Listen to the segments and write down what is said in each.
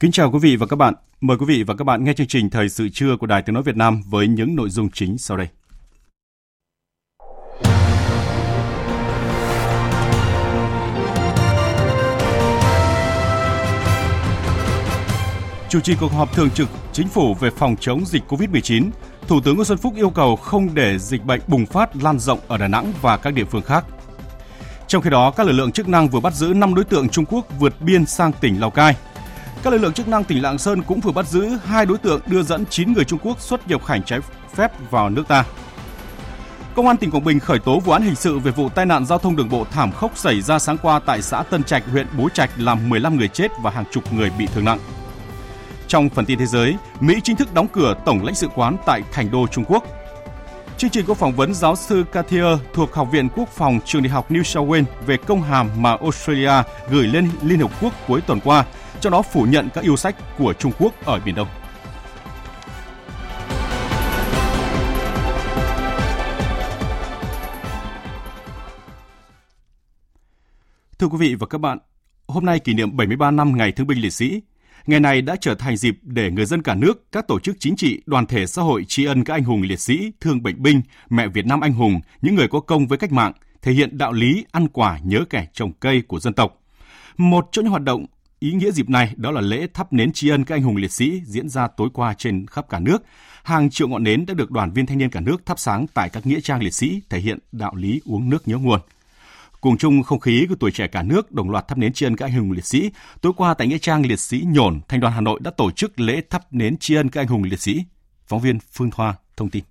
Kính chào quý vị và các bạn. Mời quý vị và các bạn nghe chương trình Thời sự trưa của Đài Tiếng Nói Việt Nam với những nội dung chính sau đây. Chủ trì cuộc họp thường trực Chính phủ về phòng chống dịch COVID-19, Thủ tướng Nguyễn Xuân Phúc yêu cầu không để dịch bệnh bùng phát lan rộng ở Đà Nẵng và các địa phương khác. Trong khi đó, các lực lượng chức năng vừa bắt giữ 5 đối tượng Trung Quốc vượt biên sang tỉnh Lào Cai. Các lực lượng chức năng tỉnh Lạng Sơn cũng vừa bắt giữ hai đối tượng đưa dẫn 9 người Trung Quốc xuất nhập cảnh trái phép vào nước ta. Công an tỉnh Quảng Bình khởi tố vụ án hình sự về vụ tai nạn giao thông đường bộ thảm khốc xảy ra sáng qua tại xã Tân Trạch, huyện Bố Trạch làm 15 người chết và hàng chục người bị thương nặng. Trong phần tin thế giới, Mỹ chính thức đóng cửa tổng lãnh sự quán tại Thành đô Trung Quốc. Chương trình có phỏng vấn giáo sư Cathier thuộc Học viện Quốc phòng Trường Đại học New South Wales về công hàm mà Australia gửi lên Liên Hợp Quốc cuối tuần qua, trong đó phủ nhận các yêu sách của Trung Quốc ở Biển Đông. Thưa quý vị và các bạn, hôm nay kỷ niệm 73 năm Ngày Thương binh Liệt sĩ. Ngày này đã trở thành dịp để người dân cả nước, các tổ chức chính trị, đoàn thể xã hội tri ân các anh hùng liệt sĩ, thương bệnh binh, mẹ Việt Nam anh hùng, những người có công với cách mạng, thể hiện đạo lý ăn quả nhớ kẻ trồng cây của dân tộc. Một trong những hoạt động ý nghĩa dịp này đó là lễ thắp nến tri ân các anh hùng liệt sĩ diễn ra tối qua trên khắp cả nước. Hàng triệu ngọn nến đã được đoàn viên thanh niên cả nước thắp sáng tại các nghĩa trang liệt sĩ thể hiện đạo lý uống nước nhớ nguồn. Cùng chung không khí của tuổi trẻ cả nước đồng loạt thắp nến tri ân các anh hùng liệt sĩ, tối qua tại nghĩa trang liệt sĩ Nhổn, Thành đoàn Hà Nội đã tổ chức lễ thắp nến tri ân các anh hùng liệt sĩ. Phóng viên Phương Thoa thông tin.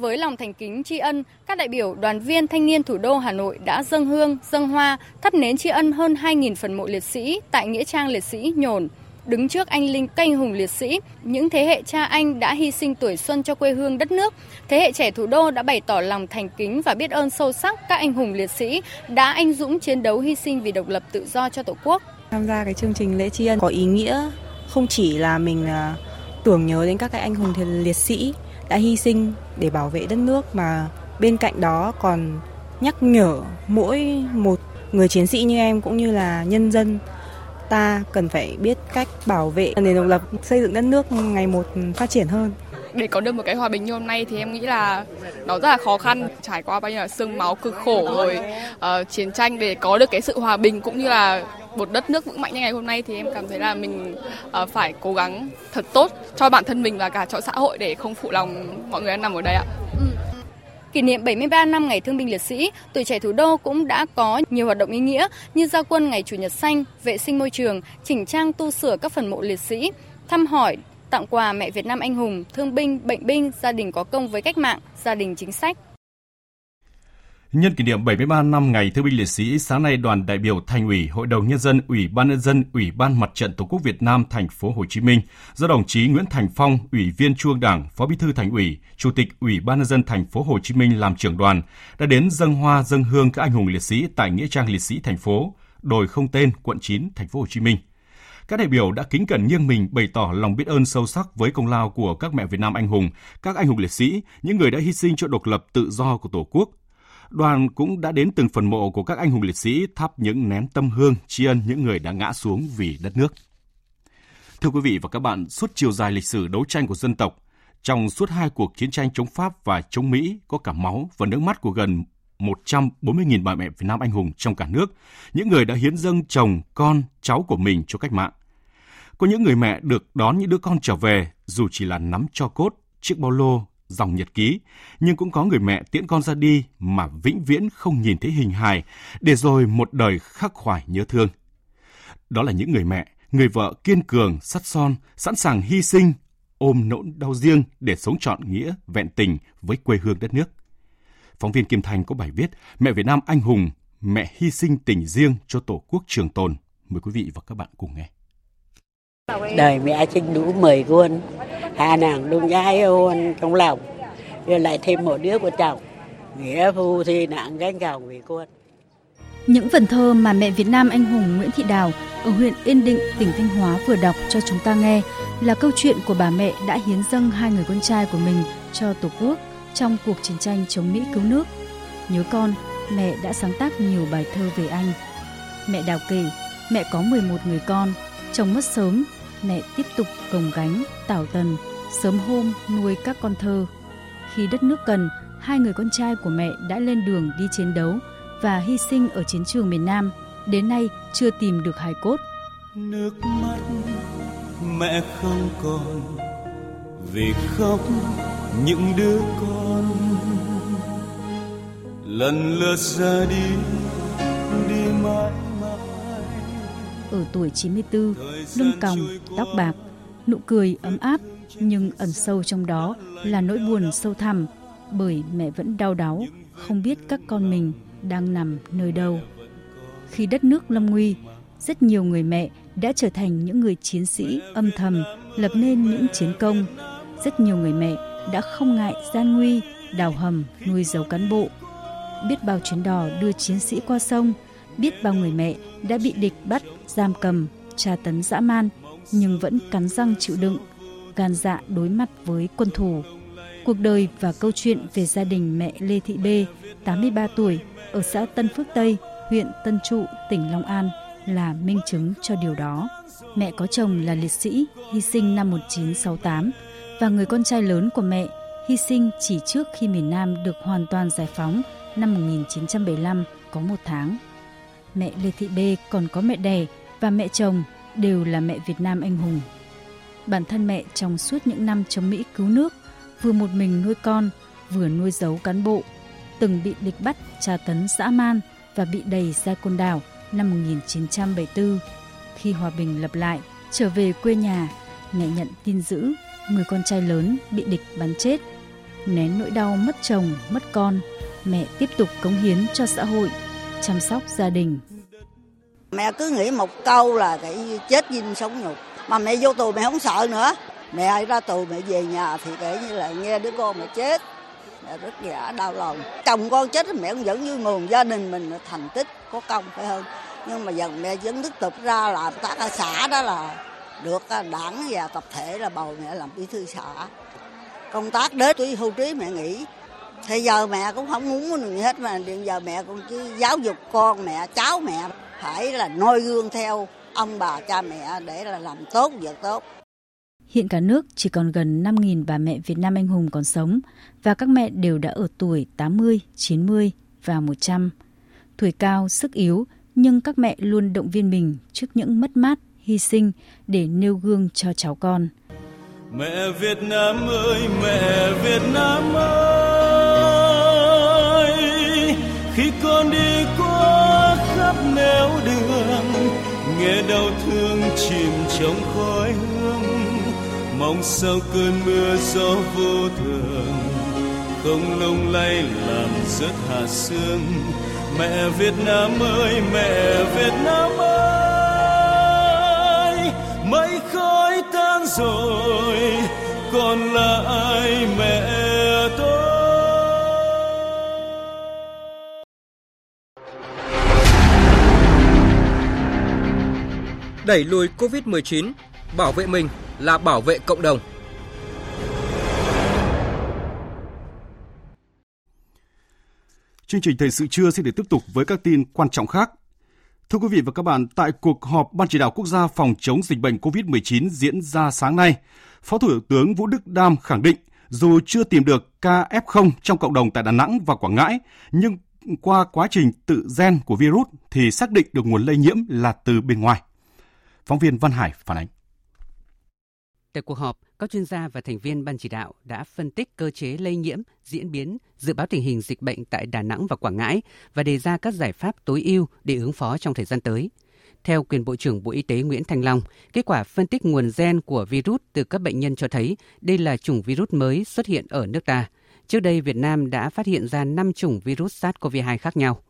Với lòng thành kính tri ân, các đại biểu đoàn viên thanh niên thủ đô Hà Nội đã dâng hương, dâng hoa, thắp nến tri ân hơn 2.000 phần mộ liệt sĩ tại nghĩa trang liệt sĩ Nhổn, đứng trước anh linh canh hùng liệt sĩ, những thế hệ cha anh đã hy sinh tuổi xuân cho quê hương đất nước. Thế hệ trẻ thủ đô đã bày tỏ lòng thành kính và biết ơn sâu sắc các anh hùng liệt sĩ đã anh dũng chiến đấu hy sinh vì độc lập tự do cho Tổ quốc. Tham gia cái chương trình lễ tri ân có ý nghĩa không chỉ là mình à, tưởng nhớ đến các cái anh hùng liệt sĩ đã hy sinh để bảo vệ đất nước mà bên cạnh đó còn nhắc nhở mỗi một người chiến sĩ như em cũng như là nhân dân ta cần phải biết cách bảo vệ nền độc lập, xây dựng đất nước ngày một phát triển hơn. Để có được một cái hòa bình như hôm nay thì em nghĩ là nó rất là khó khăn, trải qua bao nhiêu là sương máu cực khổ rồi uh, chiến tranh để có được cái sự hòa bình cũng như là một đất nước vững mạnh như ngày hôm nay thì em cảm thấy là mình ờ, phải cố gắng thật tốt cho bản thân mình và cả cho xã hội để không phụ lòng mọi người đang nằm ở đây ạ. Ừ. Kỷ niệm 73 năm Ngày Thương binh Liệt sĩ, tuổi trẻ thủ đô cũng đã có nhiều hoạt động ý nghĩa như giao quân Ngày Chủ nhật xanh, vệ sinh môi trường, chỉnh trang tu sửa các phần mộ liệt sĩ, thăm hỏi, tặng quà mẹ Việt Nam anh hùng, thương binh, bệnh binh, gia đình có công với cách mạng, gia đình chính sách. Nhân kỷ niệm 73 năm Ngày Thương binh Liệt sĩ, sáng nay đoàn đại biểu Thành ủy, Hội đồng nhân dân, Ủy ban nhân dân, Ủy ban Mặt trận Tổ quốc Việt Nam thành phố Hồ Chí Minh do đồng chí Nguyễn Thành Phong, Ủy viên Trung Đảng, Phó Bí thư Thành ủy, Chủ tịch Ủy ban nhân dân thành phố Hồ Chí Minh làm trưởng đoàn đã đến dâng hoa dâng hương các anh hùng liệt sĩ tại nghĩa trang liệt sĩ thành phố, đồi không tên, quận 9, thành phố Hồ Chí Minh. Các đại biểu đã kính cẩn nghiêng mình bày tỏ lòng biết ơn sâu sắc với công lao của các mẹ Việt Nam anh hùng, các anh hùng liệt sĩ, những người đã hy sinh cho độc lập tự do của Tổ quốc, đoàn cũng đã đến từng phần mộ của các anh hùng liệt sĩ thắp những nén tâm hương tri ân những người đã ngã xuống vì đất nước. Thưa quý vị và các bạn, suốt chiều dài lịch sử đấu tranh của dân tộc, trong suốt hai cuộc chiến tranh chống Pháp và chống Mỹ có cả máu và nước mắt của gần 140.000 bà mẹ Việt Nam anh hùng trong cả nước, những người đã hiến dâng chồng, con, cháu của mình cho cách mạng. Có những người mẹ được đón những đứa con trở về dù chỉ là nắm cho cốt, chiếc bao lô, dòng nhật ký, nhưng cũng có người mẹ tiễn con ra đi mà vĩnh viễn không nhìn thấy hình hài, để rồi một đời khắc khoải nhớ thương. Đó là những người mẹ, người vợ kiên cường, sắt son, sẵn sàng hy sinh, ôm nỗi đau riêng để sống trọn nghĩa, vẹn tình với quê hương đất nước. Phóng viên Kim Thành có bài viết Mẹ Việt Nam anh hùng, mẹ hy sinh tình riêng cho Tổ quốc trường tồn. Mời quý vị và các bạn cùng nghe. Đời mẹ sinh đủ 10 con, hà nàng luôn gái ôn trong lòng, rồi lại thêm một đứa của chồng. Nghĩa phu thì nặng gánh chồng vì quân Những vần thơ mà mẹ Việt Nam anh hùng Nguyễn Thị Đào ở huyện Yên Định, tỉnh Thanh Hóa vừa đọc cho chúng ta nghe là câu chuyện của bà mẹ đã hiến dâng hai người con trai của mình cho Tổ quốc trong cuộc chiến tranh chống Mỹ cứu nước. Nhớ con, mẹ đã sáng tác nhiều bài thơ về anh. Mẹ Đào kể, mẹ có 11 người con, chồng mất sớm, mẹ tiếp tục gồng gánh, tảo tần, sớm hôm nuôi các con thơ. Khi đất nước cần, hai người con trai của mẹ đã lên đường đi chiến đấu và hy sinh ở chiến trường miền Nam. Đến nay chưa tìm được hài cốt. Nước mắt mẹ không còn vì khóc những đứa con lần lượt ra đi đi mãi ở tuổi 94 lưng còng tóc bạc nụ cười ấm áp nhưng ẩn sâu trong đó là nỗi buồn sâu thẳm bởi mẹ vẫn đau đáu không biết các con mình đang nằm nơi đâu khi đất nước lâm nguy rất nhiều người mẹ đã trở thành những người chiến sĩ âm thầm lập nên những chiến công rất nhiều người mẹ đã không ngại gian nguy, đào hầm, nuôi dấu cán bộ. Biết bao chuyến đò đưa chiến sĩ qua sông, biết bao người mẹ đã bị địch bắt, giam cầm, tra tấn dã man, nhưng vẫn cắn răng chịu đựng, gan dạ đối mặt với quân thù. Cuộc đời và câu chuyện về gia đình mẹ Lê Thị Bê, 83 tuổi, ở xã Tân Phước Tây, huyện Tân Trụ, tỉnh Long An là minh chứng cho điều đó. Mẹ có chồng là liệt sĩ, hy sinh năm 1968 và người con trai lớn của mẹ hy sinh chỉ trước khi miền Nam được hoàn toàn giải phóng năm 1975 có một tháng. Mẹ Lê Thị Bê còn có mẹ đẻ và mẹ chồng đều là mẹ Việt Nam anh hùng. Bản thân mẹ trong suốt những năm chống Mỹ cứu nước, vừa một mình nuôi con, vừa nuôi giấu cán bộ, từng bị địch bắt tra tấn dã man và bị đầy ra côn đảo năm 1974. Khi hòa bình lập lại, trở về quê nhà, mẹ nhận tin dữ người con trai lớn bị địch bắn chết. Nén nỗi đau mất chồng, mất con, mẹ tiếp tục cống hiến cho xã hội, chăm sóc gia đình. Mẹ cứ nghĩ một câu là cái chết dinh sống nhục. Mà mẹ vô tù mẹ không sợ nữa. Mẹ ra tù, mẹ về nhà thì kể như là nghe đứa con mẹ chết. Mẹ rất giả đau lòng. Chồng con chết mẹ cũng vẫn vui mừng gia đình mình thành tích có công phải hơn. Nhưng mà dần mẹ vẫn tiếp tục ra làm tác ở xã đó là được à, đảng và tập thể là bầu mẹ làm bí thư xã công tác đến tuổi hưu trí mẹ nghỉ thì giờ mẹ cũng không muốn gì hết mà hiện giờ mẹ cũng chỉ giáo dục con mẹ, cháu mẹ phải là noi gương theo ông bà cha mẹ để là làm tốt việc tốt Hiện cả nước chỉ còn gần 5.000 bà mẹ Việt Nam anh hùng còn sống và các mẹ đều đã ở tuổi 80, 90 và 100. Tuổi cao, sức yếu, nhưng các mẹ luôn động viên mình trước những mất mát hy sinh để nêu gương cho cháu con. Mẹ Việt Nam ơi, mẹ Việt Nam ơi, khi con đi đường, nghe đau thương chìm trong khói hương, mong sao cơn mưa gió vô thường, không lung lay làm rớt hà sương. Mẹ Việt Nam ơi, mẹ Việt Nam ơi mây khói tan rồi còn lại mẹ tôi đẩy lùi Covid-19, bảo vệ mình là bảo vệ cộng đồng. Chương trình thời sự trưa sẽ được tiếp tục với các tin quan trọng khác. Thưa quý vị và các bạn, tại cuộc họp Ban chỉ đạo quốc gia phòng chống dịch bệnh COVID-19 diễn ra sáng nay, Phó Thủ tướng Vũ Đức Đam khẳng định dù chưa tìm được ca F0 trong cộng đồng tại Đà Nẵng và Quảng Ngãi, nhưng qua quá trình tự gen của virus thì xác định được nguồn lây nhiễm là từ bên ngoài. Phóng viên Văn Hải phản ánh. Tại cuộc họp, các chuyên gia và thành viên ban chỉ đạo đã phân tích cơ chế lây nhiễm, diễn biến, dự báo tình hình dịch bệnh tại Đà Nẵng và Quảng Ngãi và đề ra các giải pháp tối ưu để ứng phó trong thời gian tới. Theo quyền Bộ trưởng Bộ Y tế Nguyễn Thanh Long, kết quả phân tích nguồn gen của virus từ các bệnh nhân cho thấy đây là chủng virus mới xuất hiện ở nước ta. Trước đây, Việt Nam đã phát hiện ra 5 chủng virus SARS-CoV-2 khác nhau.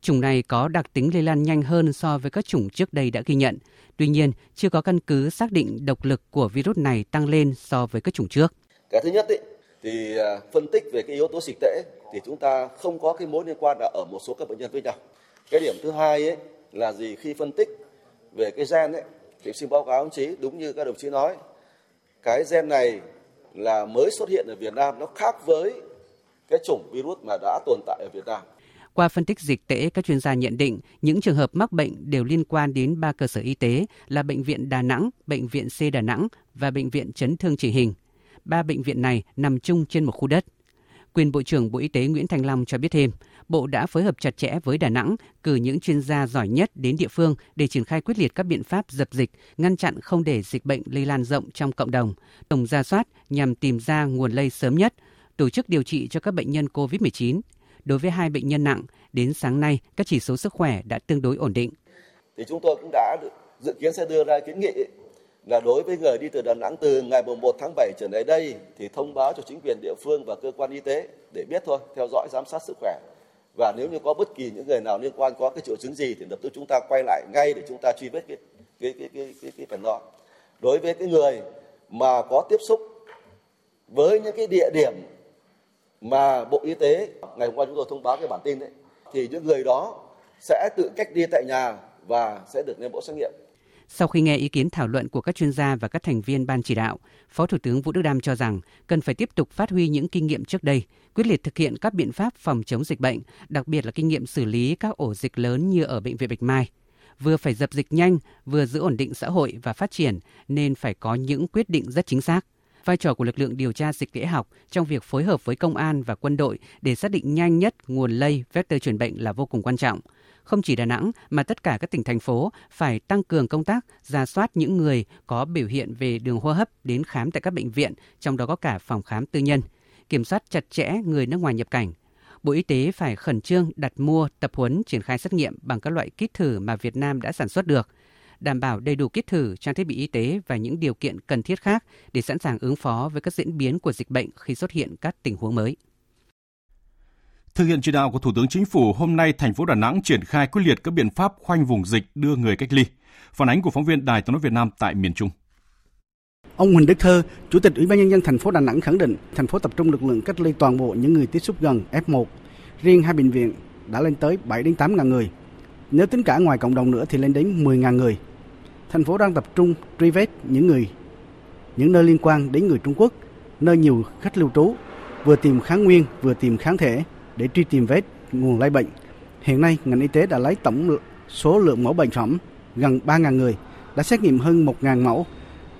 Chủng này có đặc tính lây lan nhanh hơn so với các chủng trước đây đã ghi nhận. Tuy nhiên, chưa có căn cứ xác định độc lực của virus này tăng lên so với các chủng trước. Cái thứ nhất ý, thì à, phân tích về cái yếu tố dịch tễ thì chúng ta không có cái mối liên quan là ở một số các bệnh nhân với nhau. Cái điểm thứ hai ấy là gì khi phân tích về cái gen ấy thì xin báo cáo ông chí đúng như các đồng chí nói cái gen này là mới xuất hiện ở Việt Nam nó khác với cái chủng virus mà đã tồn tại ở Việt Nam. Qua phân tích dịch tễ, các chuyên gia nhận định những trường hợp mắc bệnh đều liên quan đến ba cơ sở y tế là Bệnh viện Đà Nẵng, Bệnh viện C Đà Nẵng và Bệnh viện Chấn thương Chỉ hình. Ba bệnh viện này nằm chung trên một khu đất. Quyền Bộ trưởng Bộ Y tế Nguyễn Thành Long cho biết thêm, Bộ đã phối hợp chặt chẽ với Đà Nẵng, cử những chuyên gia giỏi nhất đến địa phương để triển khai quyết liệt các biện pháp dập dịch, ngăn chặn không để dịch bệnh lây lan rộng trong cộng đồng, tổng ra soát nhằm tìm ra nguồn lây sớm nhất, tổ chức điều trị cho các bệnh nhân COVID-19. Đối với hai bệnh nhân nặng, đến sáng nay các chỉ số sức khỏe đã tương đối ổn định. Thì chúng tôi cũng đã dự kiến sẽ đưa ra kiến nghị là đối với người đi từ Đà Nẵng từ ngày 1 tháng 7 trở lại đây thì thông báo cho chính quyền địa phương và cơ quan y tế để biết thôi, theo dõi giám sát sức khỏe. Và nếu như có bất kỳ những người nào liên quan có cái triệu chứng gì thì lập tức chúng ta quay lại ngay để chúng ta truy vết cái cái cái cái cái, cái phần đó. Đối với cái người mà có tiếp xúc với những cái địa điểm mà Bộ Y tế ngày hôm qua chúng tôi thông báo cái bản tin đấy thì những người đó sẽ tự cách ly tại nhà và sẽ được lấy mẫu xét nghiệm. Sau khi nghe ý kiến thảo luận của các chuyên gia và các thành viên ban chỉ đạo, Phó Thủ tướng Vũ Đức Đam cho rằng cần phải tiếp tục phát huy những kinh nghiệm trước đây, quyết liệt thực hiện các biện pháp phòng chống dịch bệnh, đặc biệt là kinh nghiệm xử lý các ổ dịch lớn như ở bệnh viện Bạch Mai. Vừa phải dập dịch nhanh, vừa giữ ổn định xã hội và phát triển nên phải có những quyết định rất chính xác vai trò của lực lượng điều tra dịch tễ học trong việc phối hợp với công an và quân đội để xác định nhanh nhất nguồn lây vector truyền bệnh là vô cùng quan trọng. Không chỉ Đà Nẵng mà tất cả các tỉnh thành phố phải tăng cường công tác ra soát những người có biểu hiện về đường hô hấp đến khám tại các bệnh viện, trong đó có cả phòng khám tư nhân. Kiểm soát chặt chẽ người nước ngoài nhập cảnh. Bộ Y tế phải khẩn trương đặt mua, tập huấn, triển khai xét nghiệm bằng các loại kit thử mà Việt Nam đã sản xuất được – đảm bảo đầy đủ kit thử, trang thiết bị y tế và những điều kiện cần thiết khác để sẵn sàng ứng phó với các diễn biến của dịch bệnh khi xuất hiện các tình huống mới. Thực hiện chỉ đạo của Thủ tướng Chính phủ, hôm nay thành phố Đà Nẵng triển khai quyết liệt các biện pháp khoanh vùng dịch đưa người cách ly. Phản ánh của phóng viên Đài Tiếng nói Việt Nam tại miền Trung. Ông Huỳnh Đức Thơ, Chủ tịch Ủy ban nhân dân thành phố Đà Nẵng khẳng định, thành phố tập trung lực lượng cách ly toàn bộ những người tiếp xúc gần F1. Riêng hai bệnh viện đã lên tới 7 đến 8 ngàn người. Nếu tính cả ngoài cộng đồng nữa thì lên đến 10 ngàn người thành phố đang tập trung truy vết những người những nơi liên quan đến người Trung Quốc, nơi nhiều khách lưu trú, vừa tìm kháng nguyên vừa tìm kháng thể để truy tìm vết nguồn lây bệnh. Hiện nay, ngành y tế đã lấy tổng số lượng mẫu bệnh phẩm gần 3.000 người, đã xét nghiệm hơn 1.000 mẫu.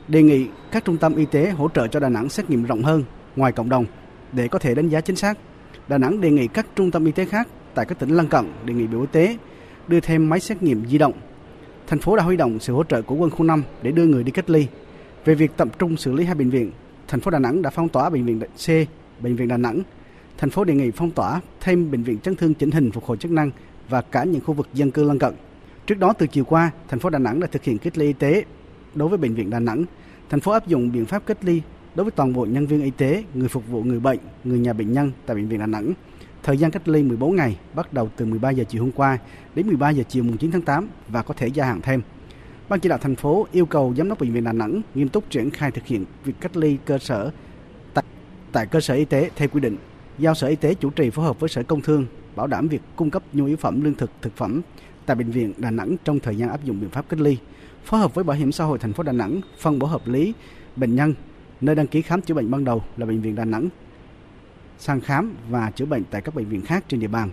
Đề nghị các trung tâm y tế hỗ trợ cho Đà Nẵng xét nghiệm rộng hơn ngoài cộng đồng để có thể đánh giá chính xác. Đà Nẵng đề nghị các trung tâm y tế khác tại các tỉnh lân cận đề nghị Bộ Y tế đưa thêm máy xét nghiệm di động thành phố đã huy động sự hỗ trợ của quân khu 5 để đưa người đi cách ly. Về việc tập trung xử lý hai bệnh viện, thành phố Đà Nẵng đã phong tỏa bệnh viện C, bệnh viện Đà Nẵng. Thành phố đề nghị phong tỏa thêm bệnh viện chấn thương chỉnh hình phục hồi chức năng và cả những khu vực dân cư lân cận. Trước đó từ chiều qua, thành phố Đà Nẵng đã thực hiện cách ly y tế đối với bệnh viện Đà Nẵng. Thành phố áp dụng biện pháp cách ly đối với toàn bộ nhân viên y tế, người phục vụ người bệnh, người nhà bệnh nhân tại bệnh viện Đà Nẵng Thời gian cách ly 14 ngày bắt đầu từ 13 giờ chiều hôm qua đến 13 giờ chiều mùng 9 tháng 8 và có thể gia hạn thêm. Ban chỉ đạo thành phố yêu cầu giám đốc bệnh viện Đà Nẵng nghiêm túc triển khai thực hiện việc cách ly cơ sở tại, tại cơ sở y tế theo quy định, giao Sở Y tế chủ trì phối hợp với Sở Công Thương bảo đảm việc cung cấp nhu yếu phẩm lương thực thực phẩm tại bệnh viện Đà Nẵng trong thời gian áp dụng biện pháp cách ly, phối hợp với Bảo hiểm xã hội thành phố Đà Nẵng phân bổ hợp lý bệnh nhân nơi đăng ký khám chữa bệnh ban đầu là bệnh viện Đà Nẵng sang khám và chữa bệnh tại các bệnh viện khác trên địa bàn.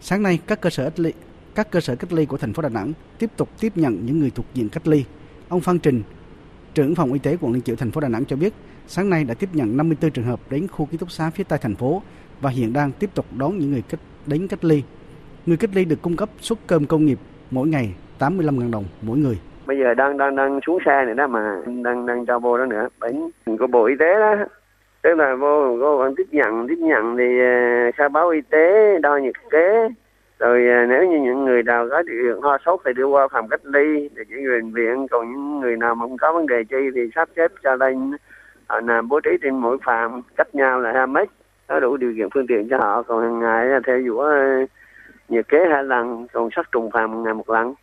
Sáng nay, các cơ sở cách ly, các cơ sở cách ly của thành phố Đà Nẵng tiếp tục tiếp nhận những người thuộc diện cách ly. Ông Phan Trình, trưởng phòng y tế quận Liên Chiểu thành phố Đà Nẵng cho biết, sáng nay đã tiếp nhận 54 trường hợp đến khu ký túc xá phía tây thành phố và hiện đang tiếp tục đón những người cách đến cách ly. Người cách ly được cung cấp suất cơm công nghiệp mỗi ngày 85.000 đồng mỗi người. bây giờ đang đang đang xuống xe nữa đó mà đang đang cho vô đó nữa bệnh của bộ y tế đó tức là vô vô vẫn tiếp nhận tiếp nhận thì uh, khai báo y tế đo nhiệt kế. Rồi uh, nếu như những người nào có điều kiện ho sốt thì đưa qua phòng cách ly để chuyển bệnh viện. Còn những người nào mà không có vấn đề chi thì sắp xếp cho lên ờ, họ làm bố trí trên mỗi phòng cách nhau là hai mét. Có đủ điều kiện phương tiện cho họ. Còn hàng ngày là theo dõi nhiệt kế hai lần còn sát trùng phòng ngày một lần.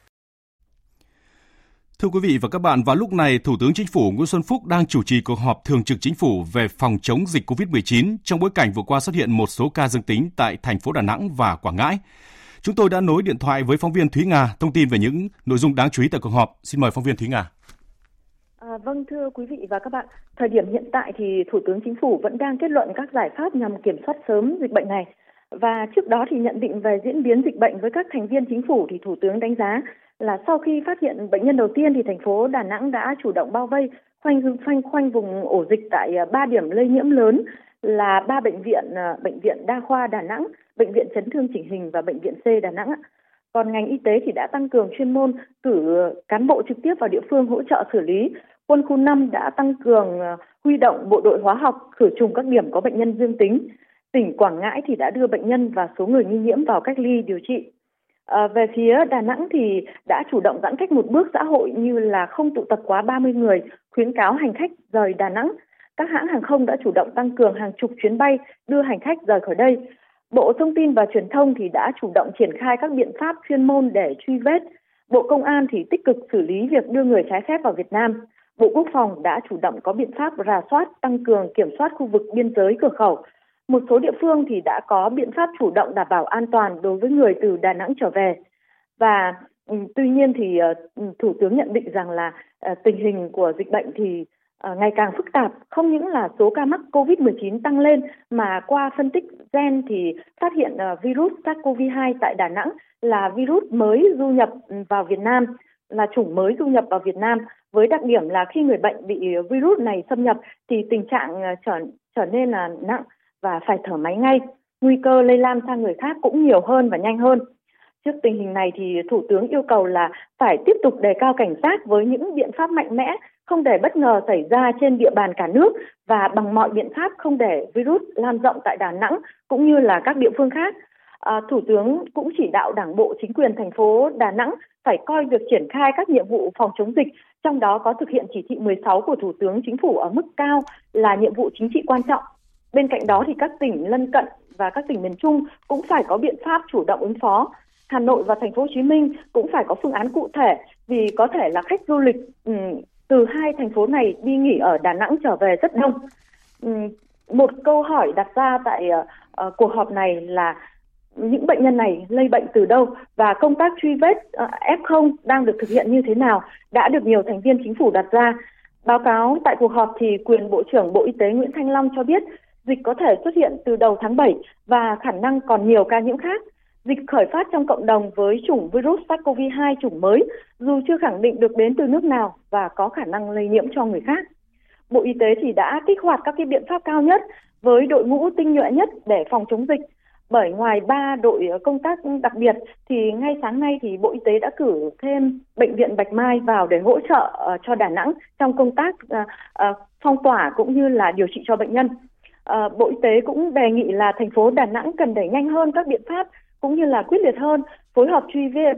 Thưa quý vị và các bạn, vào lúc này, Thủ tướng Chính phủ Nguyễn Xuân Phúc đang chủ trì cuộc họp thường trực chính phủ về phòng chống dịch COVID-19 trong bối cảnh vừa qua xuất hiện một số ca dương tính tại thành phố Đà Nẵng và Quảng Ngãi. Chúng tôi đã nối điện thoại với phóng viên Thúy Nga thông tin về những nội dung đáng chú ý tại cuộc họp. Xin mời phóng viên Thúy Nga. À, vâng thưa quý vị và các bạn, thời điểm hiện tại thì Thủ tướng Chính phủ vẫn đang kết luận các giải pháp nhằm kiểm soát sớm dịch bệnh này. Và trước đó thì nhận định về diễn biến dịch bệnh với các thành viên chính phủ thì Thủ tướng đánh giá là sau khi phát hiện bệnh nhân đầu tiên thì thành phố Đà Nẵng đã chủ động bao vây khoanh khoanh khoanh vùng ổ dịch tại à, ba điểm lây nhiễm lớn là ba bệnh viện à, bệnh viện đa khoa Đà Nẵng, bệnh viện chấn thương chỉnh hình và bệnh viện C Đà Nẵng. Còn ngành y tế thì đã tăng cường chuyên môn cử cán bộ trực tiếp vào địa phương hỗ trợ xử lý. Quân khu 5 đã tăng cường à, huy động bộ đội hóa học khử trùng các điểm có bệnh nhân dương tính. Tỉnh Quảng Ngãi thì đã đưa bệnh nhân và số người nghi nhiễm vào cách ly điều trị. À, về phía Đà Nẵng thì đã chủ động giãn cách một bước xã hội như là không tụ tập quá 30 người, khuyến cáo hành khách rời Đà Nẵng. Các hãng hàng không đã chủ động tăng cường hàng chục chuyến bay đưa hành khách rời khỏi đây. Bộ Thông tin và Truyền thông thì đã chủ động triển khai các biện pháp chuyên môn để truy vết. Bộ Công an thì tích cực xử lý việc đưa người trái phép vào Việt Nam. Bộ Quốc phòng đã chủ động có biện pháp rà soát, tăng cường kiểm soát khu vực biên giới cửa khẩu, một số địa phương thì đã có biện pháp chủ động đảm bảo an toàn đối với người từ Đà Nẵng trở về. Và ừ, tuy nhiên thì ờ, ừ, Thủ tướng nhận định rằng là ờ, tình hình của dịch bệnh thì ờ, ngày càng phức tạp, không những là số ca mắc COVID-19 tăng lên mà qua phân tích gen thì phát hiện virus SARS-CoV-2 tại Đà Nẵng là virus mới du nhập vào Việt Nam, là chủng mới du nhập vào Việt Nam. Với đặc điểm là khi người bệnh bị virus này xâm nhập thì tình trạng trở trở nên là nặng và phải thở máy ngay. Nguy cơ lây lan sang người khác cũng nhiều hơn và nhanh hơn. Trước tình hình này thì Thủ tướng yêu cầu là phải tiếp tục đề cao cảnh giác với những biện pháp mạnh mẽ, không để bất ngờ xảy ra trên địa bàn cả nước và bằng mọi biện pháp không để virus lan rộng tại Đà Nẵng cũng như là các địa phương khác. À, Thủ tướng cũng chỉ đạo Đảng bộ chính quyền thành phố Đà Nẵng phải coi việc triển khai các nhiệm vụ phòng chống dịch, trong đó có thực hiện chỉ thị 16 của Thủ tướng Chính phủ ở mức cao là nhiệm vụ chính trị quan trọng Bên cạnh đó thì các tỉnh lân cận và các tỉnh miền Trung cũng phải có biện pháp chủ động ứng phó. Hà Nội và thành phố Hồ Chí Minh cũng phải có phương án cụ thể vì có thể là khách du lịch um, từ hai thành phố này đi nghỉ ở Đà Nẵng trở về rất đông. Um, một câu hỏi đặt ra tại uh, cuộc họp này là những bệnh nhân này lây bệnh từ đâu và công tác truy vết ờ, uh, F0 đang được thực hiện như thế nào đã được nhiều thành viên chính phủ đặt ra. Báo cáo tại cuộc họp thì quyền Bộ trưởng Bộ Y tế Nguyễn Thanh Long cho biết dịch có thể xuất hiện từ đầu tháng 7 và khả năng còn nhiều ca nhiễm khác. Dịch khởi phát trong cộng đồng với chủng virus SARS-CoV-2 chủng mới, dù chưa khẳng định được đến từ nước nào và có khả năng lây nhiễm cho người khác. Bộ Y tế thì đã kích hoạt các cái biện pháp cao nhất với đội ngũ tinh nhuệ nhất để phòng chống dịch. Bởi ngoài ba đội ờ, công tác đặc biệt thì ngay sáng nay thì Bộ Y tế đã cử thêm bệnh viện Bạch Mai vào để hỗ trợ ờ, cho Đà Nẵng trong công tác ờ, phong tỏa cũng như là điều trị cho bệnh nhân. À, Bộ Y tế cũng đề nghị là thành phố Đà Nẵng cần đẩy nhanh hơn các biện pháp cũng như là quyết liệt hơn phối hợp truy vết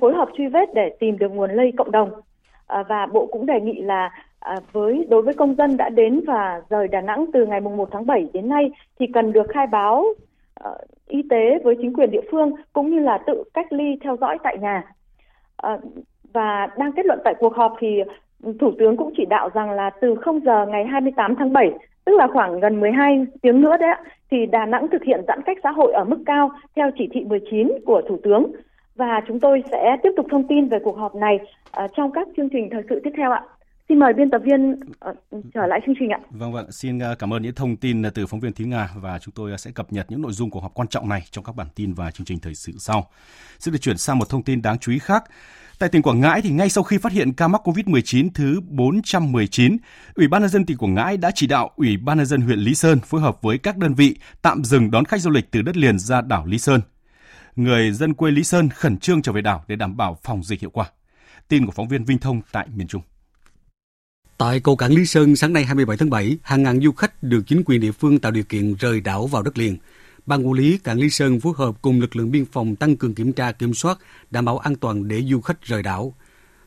phối hợp truy vết để tìm được nguồn lây cộng đồng. À, và bộ cũng đề nghị là à, với đối với công dân đã đến và rời Đà Nẵng từ ngày 1 tháng 7 đến nay thì cần được khai báo y tế với chính quyền địa phương cũng như là tự cách ly theo dõi tại nhà. Và đang kết luận tại cuộc họp thì Thủ tướng cũng chỉ đạo rằng là từ 0 giờ ngày 28 tháng 7 tức là khoảng gần 12 tiếng nữa đấy ạ, thì Đà Nẵng thực hiện giãn cách xã hội ở mức cao theo chỉ thị 19 của Thủ tướng. Và chúng tôi sẽ tiếp tục thông tin về cuộc họp này uh, trong các chương trình thời sự tiếp theo ạ. Xin mời biên tập viên uh, trở lại chương trình ạ. Vâng vâng, xin ờ, cảm ơn những thông tin từ phóng viên Thúy Nga và chúng tôi sẽ cập nhật những nội dung của họp quan trọng này trong các bản tin và chương trình thời sự sau. Xin được chuyển sang một thông tin đáng chú ý khác. Tại tỉnh Quảng Ngãi thì ngay sau khi phát hiện ca mắc COVID-19 thứ 419, Ủy ban nhân dân tỉnh Quảng Ngãi đã chỉ đạo Ủy ban nhân dân huyện Lý Sơn phối hợp với các đơn vị tạm dừng đón khách du lịch từ đất liền ra đảo Lý Sơn. Người dân quê Lý Sơn khẩn trương trở về đảo để đảm bảo phòng dịch hiệu quả. Tin của phóng viên Vinh Thông tại miền Trung. Tại cầu cảng Lý Sơn sáng nay 27 tháng 7, hàng ngàn du khách được chính quyền địa phương tạo điều kiện rời đảo vào đất liền. Ban quản lý cảng Lý Sơn phối hợp cùng lực lượng biên phòng tăng cường kiểm tra kiểm soát, đảm bảo an toàn để du khách rời đảo.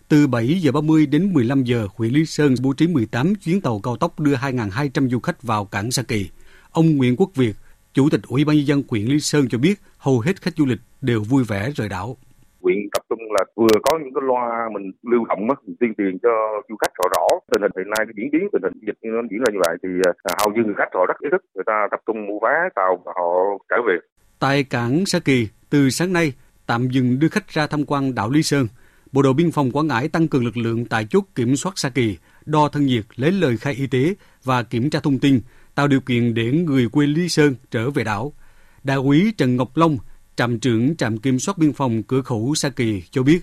Từ 7 giờ 30 đến 15 giờ, huyện Lý Sơn bố trí 18 chuyến tàu cao tốc đưa 2.200 du khách vào cảng Sa Kỳ. Ông Nguyễn Quốc Việt, Chủ tịch Ủy ban nhân dân huyện Lý Sơn cho biết, hầu hết khách du lịch đều vui vẻ rời đảo huyện tập trung là vừa có những cái loa mình lưu động á, tuyên truyền cho du khách rõ rõ tình hình hiện nay cái diễn biến tình hình dịch nó diễn ra như vậy thì à, hầu như người khách họ rất ý thức người ta tập trung mua vé tàu và họ trở về. Tại cảng Sa Kỳ, từ sáng nay tạm dừng đưa khách ra tham quan đảo Lý Sơn. Bộ đội biên phòng Quảng Ngãi tăng cường lực lượng tại chốt kiểm soát Sa Kỳ, đo thân nhiệt, lấy lời khai y tế và kiểm tra thông tin, tạo điều kiện để người quê Lý Sơn trở về đảo. Đại úy Trần Ngọc Long, trạm trưởng trạm kiểm soát biên phòng cửa khẩu Sa Kỳ cho biết,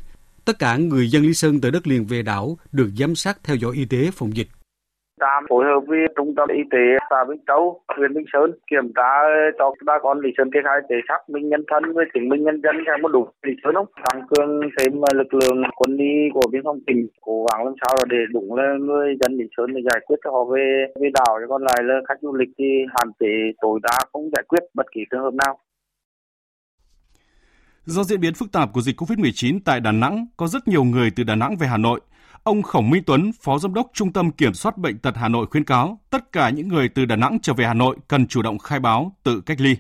tất cả người dân Lý Sơn từ đất liền về đảo được giám sát theo dõi y tế phòng dịch. Trạm phối hợp với trung tâm y tế xã Vĩnh Châu, huyện Vĩnh Sơn kiểm tra cho ba con Lý Sơn kê khai tế xác minh nhân thân với chứng minh nhân dân xem có đủ Lý Sơn không. Tăng cường thêm à, lực lượng quân y của biên phòng tỉnh cố gắng làm sao là để đúng là người dân Lý Sơn để giải quyết cho họ về về đảo. Còn lại là khách du lịch thì hạn chế tối đa không giải quyết bất kỳ trường hợp nào. Do diễn biến phức tạp của dịch COVID-19 tại Đà Nẵng, có rất nhiều người từ Đà Nẵng về Hà Nội. Ông Khổng Minh Tuấn, Phó Giám đốc Trung tâm Kiểm soát Bệnh tật Hà Nội khuyến cáo tất cả những người từ Đà Nẵng trở về Hà Nội cần chủ động khai báo, tự cách ly.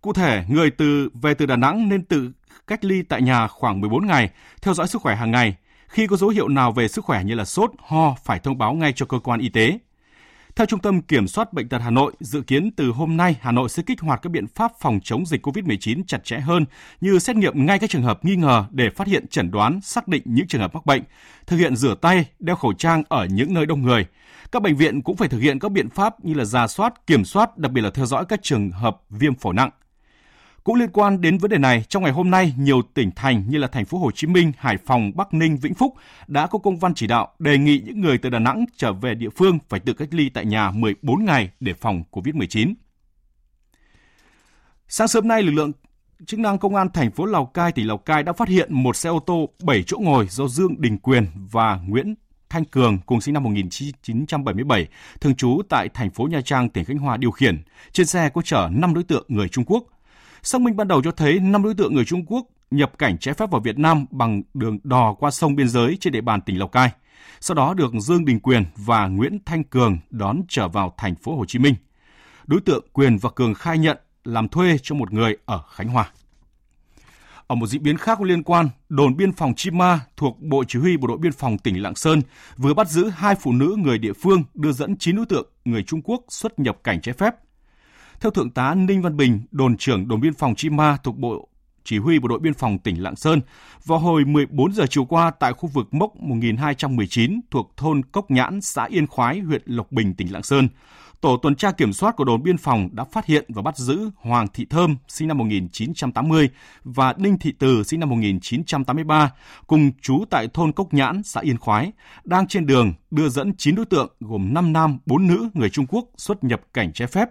Cụ thể, người từ về từ Đà Nẵng nên tự cách ly tại nhà khoảng 14 ngày, theo dõi sức khỏe hàng ngày. Khi có dấu hiệu nào về sức khỏe như là sốt, ho phải thông báo ngay cho cơ quan y tế. Theo Trung tâm Kiểm soát Bệnh tật Hà Nội, dự kiến từ hôm nay Hà Nội sẽ kích hoạt các biện pháp phòng chống dịch COVID-19 chặt chẽ hơn như xét nghiệm ngay các trường hợp nghi ngờ để phát hiện chẩn đoán, xác định những trường hợp mắc bệnh, thực hiện rửa tay, đeo khẩu trang ở những nơi đông người. Các bệnh viện cũng phải thực hiện các biện pháp như là ra soát, kiểm soát, đặc biệt là theo dõi các trường hợp viêm phổi nặng. Cũng liên quan đến vấn đề này, trong ngày hôm nay, nhiều tỉnh thành như là thành phố Hồ Chí Minh, Hải Phòng, Bắc Ninh, Vĩnh Phúc đã có công văn chỉ đạo đề nghị những người từ Đà Nẵng trở về địa phương phải tự cách ly tại nhà 14 ngày để phòng COVID-19. Sáng sớm nay, lực lượng chức năng công an thành phố Lào Cai, tỉnh Lào Cai đã phát hiện một xe ô tô 7 chỗ ngồi do Dương Đình Quyền và Nguyễn Thanh Cường cùng sinh năm 1977, thường trú tại thành phố Nha Trang, tỉnh Khánh Hòa điều khiển. Trên xe có chở 5 đối tượng người Trung Quốc – Xác minh ban đầu cho thấy 5 đối tượng người Trung Quốc nhập cảnh trái phép vào Việt Nam bằng đường đò qua sông biên giới trên địa bàn tỉnh Lào Cai. Sau đó được Dương Đình Quyền và Nguyễn Thanh Cường đón trở vào thành phố Hồ Chí Minh. Đối tượng Quyền và Cường khai nhận làm thuê cho một người ở Khánh Hòa. Ở một diễn biến khác liên quan, đồn biên phòng Chi Ma thuộc Bộ Chỉ huy Bộ đội Biên phòng tỉnh Lạng Sơn vừa bắt giữ hai phụ nữ người địa phương đưa dẫn 9 đối tượng người Trung Quốc xuất nhập cảnh trái phép theo Thượng tá Ninh Văn Bình, đồn trưởng đồn biên phòng Chi Ma thuộc Bộ Chỉ huy Bộ đội Biên phòng tỉnh Lạng Sơn, vào hồi 14 giờ chiều qua tại khu vực mốc 1219 thuộc thôn Cốc Nhãn, xã Yên Khoái, huyện Lộc Bình, tỉnh Lạng Sơn, Tổ tuần tra kiểm soát của đồn biên phòng đã phát hiện và bắt giữ Hoàng Thị Thơm, sinh năm 1980, và Đinh Thị Từ, sinh năm 1983, cùng chú tại thôn Cốc Nhãn, xã Yên Khoái, đang trên đường đưa dẫn 9 đối tượng gồm 5 nam, 4 nữ người Trung Quốc xuất nhập cảnh trái phép.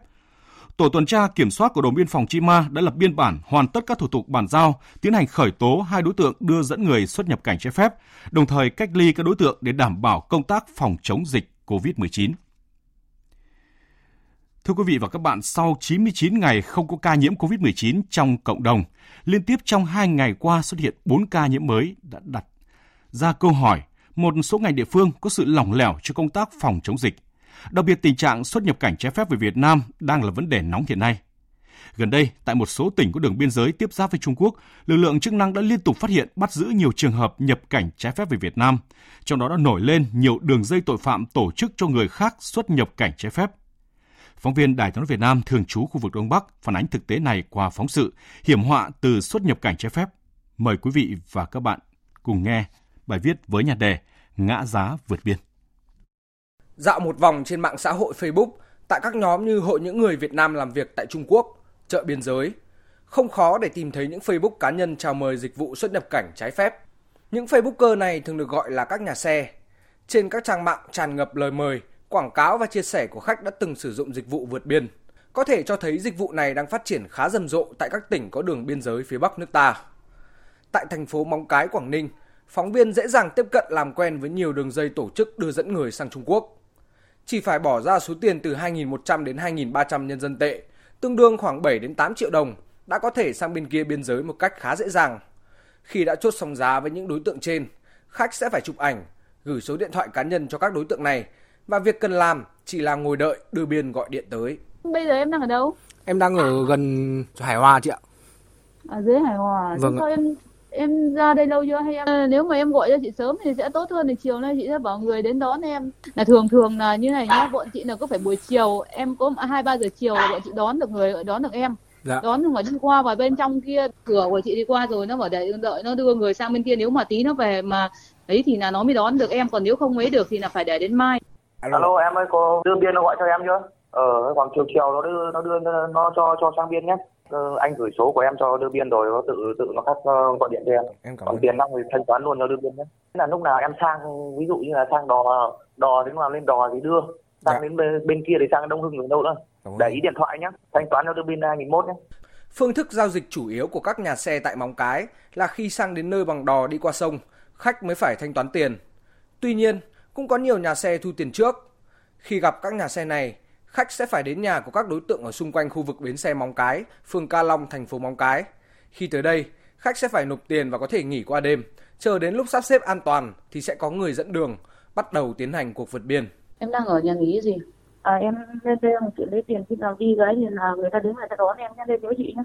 Tổ tuần tra kiểm soát của đồn biên phòng Chi Ma đã lập biên bản hoàn tất các thủ tục bàn giao, tiến hành khởi tố hai đối tượng đưa dẫn người xuất nhập cảnh trái phép, đồng thời cách ly các đối tượng để đảm bảo công tác phòng chống dịch COVID-19. Thưa quý vị và các bạn, sau 99 ngày không có ca nhiễm COVID-19 trong cộng đồng, liên tiếp trong hai ngày qua xuất hiện 4 ca nhiễm mới đã đặt ra câu hỏi một số ngành địa phương có sự lỏng lẻo cho công tác phòng chống dịch. Đặc biệt tình trạng xuất nhập cảnh trái phép về Việt Nam đang là vấn đề nóng hiện nay. Gần đây, tại một số tỉnh có đường biên giới tiếp giáp với Trung Quốc, lực lượng chức năng đã liên tục phát hiện bắt giữ nhiều trường hợp nhập cảnh trái phép về Việt Nam. Trong đó đã nổi lên nhiều đường dây tội phạm tổ chức cho người khác xuất nhập cảnh trái phép. Phóng viên Đài tiếng Việt Nam thường trú khu vực Đông Bắc phản ánh thực tế này qua phóng sự hiểm họa từ xuất nhập cảnh trái phép. Mời quý vị và các bạn cùng nghe bài viết với nhà đề Ngã giá vượt biên. Dạo một vòng trên mạng xã hội Facebook, tại các nhóm như Hội những người Việt Nam làm việc tại Trung Quốc, chợ biên giới, không khó để tìm thấy những Facebook cá nhân chào mời dịch vụ xuất nhập cảnh trái phép. Những Facebooker này thường được gọi là các nhà xe. Trên các trang mạng tràn ngập lời mời, quảng cáo và chia sẻ của khách đã từng sử dụng dịch vụ vượt biên. Có thể cho thấy dịch vụ này đang phát triển khá rầm rộ tại các tỉnh có đường biên giới phía Bắc nước ta. Tại thành phố Móng Cái, Quảng Ninh, phóng viên dễ dàng tiếp cận làm quen với nhiều đường dây tổ chức đưa dẫn người sang Trung Quốc. Chỉ phải bỏ ra số tiền từ 2.100 đến 2.300 nhân dân tệ, tương đương khoảng 7 đến 8 triệu đồng, đã có thể sang bên kia biên giới một cách khá dễ dàng. Khi đã chốt xong giá với những đối tượng trên, khách sẽ phải chụp ảnh, gửi số điện thoại cá nhân cho các đối tượng này và việc cần làm chỉ là ngồi đợi đưa biên gọi điện tới. Bây giờ em đang ở đâu? Em đang ở gần Hải Hòa chị ạ. Ở dưới Hải Hòa. Vâng Sao em em ra đây lâu chưa hay em nếu mà em gọi cho chị sớm thì sẽ tốt hơn thì chiều nay chị sẽ bảo người đến đón em là thường thường là như này nhá bọn chị là có phải buổi chiều em có hai ba giờ chiều là bọn chị đón được người đón được em Dạ. đón nhưng mà đi qua vào bên trong kia cửa của chị đi qua rồi nó bảo để đợi nó đưa người sang bên kia nếu mà tí nó về mà ấy thì là nó mới đón được em còn nếu không ấy được thì là phải để đến mai Alo em ơi có đưa biên nó gọi cho em chưa? Ờ khoảng chiều chiều nó đưa nó đưa nó, nó cho cho sang biên nhé. Ờ, anh gửi số của em cho đưa biên rồi nó tự tự nó cắt ờ, gọi điện cho em. Em cảm Còn tiền đang thì thanh toán luôn cho đưa biên nhé. Thế là lúc nào em sang ví dụ như là sang đò đò đến nào lên đò thì đưa sang đến bên, bên kia thì sang Đông Hưng ở đâu nữa. Để ý điện thoại nhé. Thanh toán cho đưa biên 2001 nhé. Phương thức giao dịch chủ yếu của các nhà xe tại Móng Cái là khi sang đến nơi bằng đò đi qua sông, khách mới phải thanh toán tiền. Tuy nhiên, cũng có nhiều nhà xe thu tiền trước. Khi gặp các nhà xe này, khách sẽ phải đến nhà của các đối tượng ở xung quanh khu vực bến xe Móng Cái, phường Ca Long, thành phố Móng Cái. Khi tới đây, khách sẽ phải nộp tiền và có thể nghỉ qua đêm. Chờ đến lúc sắp xếp an toàn thì sẽ có người dẫn đường, bắt đầu tiến hành cuộc vượt biên. em đang ở nhà nghỉ gì à em lên đây một chuyện lấy tiền khi nào đi cái thì là người ta đến người ta đón em nhé lên với chị nhé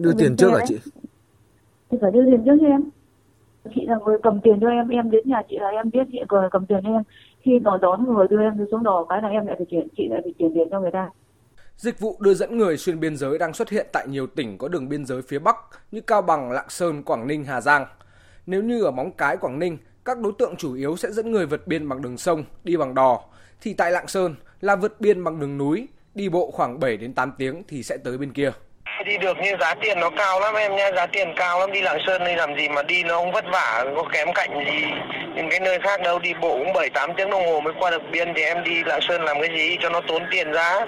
Đưa tiền trước hả chị? thì phải đưa tiền trước cho em chị là người cầm tiền cho em em đến nhà chị là em biết chị người cầm tiền cho em khi nó đón người đưa em xuống đò cái là em lại phải chuyển chị lại phải chuyển tiền cho người ta Dịch vụ đưa dẫn người xuyên biên giới đang xuất hiện tại nhiều tỉnh có đường biên giới phía Bắc như Cao Bằng, Lạng Sơn, Quảng Ninh, Hà Giang. Nếu như ở Móng Cái, Quảng Ninh, các đối tượng chủ yếu sẽ dẫn người vượt biên bằng đường sông, đi bằng đò, thì tại Lạng Sơn là vượt biên bằng đường núi, đi bộ khoảng 7 đến 8 tiếng thì sẽ tới bên kia đi được nhưng giá tiền nó cao lắm em nha giá tiền cao lắm, đi lạng sơn đi làm gì mà đi nó không vất vả, có kém cạnh gì. Những cái nơi khác đâu, đi bộ cũng bảy, tám tiếng đồng hồ mới qua được biên thì em đi lạng sơn làm cái gì? Cho nó tốn tiền ra.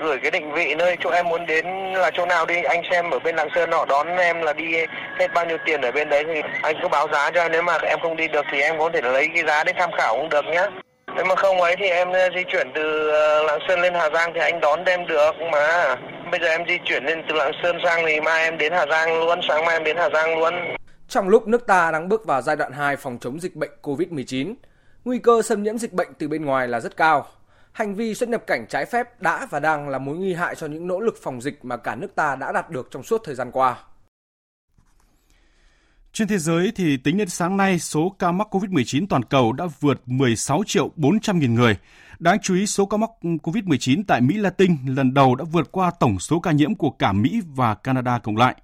Gửi cái định vị nơi chỗ em muốn đến là chỗ nào đi, anh xem ở bên lạng sơn họ đón em là đi hết bao nhiêu tiền ở bên đấy thì anh cứ báo giá cho nếu mà em không đi được thì em có thể lấy cái giá để tham khảo cũng được nhá. Nếu mà không ấy thì em ờ, di chuyển từ ờ, Lạng Sơn lên Hà Giang thì anh đón đem được mà. Bây giờ em di chuyển lên từ Lạng Sơn sang thì mai em đến Hà Giang luôn, sáng mai em đến Hà Giang luôn. Trong lúc nước ta đang bước vào giai đoạn 2 phòng chống dịch bệnh COVID-19, nguy cơ xâm nhiễm dịch bệnh từ bên ngoài là rất cao. Hành vi xuất nhập cảnh trái phép đã và đang là mối nguy hại cho những nỗ lực phòng dịch mà cả nước ta đã đạt được trong suốt thời gian qua. Trên thế giới thì tính đến sáng nay, số ca mắc COVID-19 toàn cầu đã vượt 16 triệu 400 nghìn người. Đáng chú ý, số ca mắc COVID-19 tại Mỹ Latin lần đầu đã vượt qua tổng số ca nhiễm của cả Mỹ và Canada cộng lại.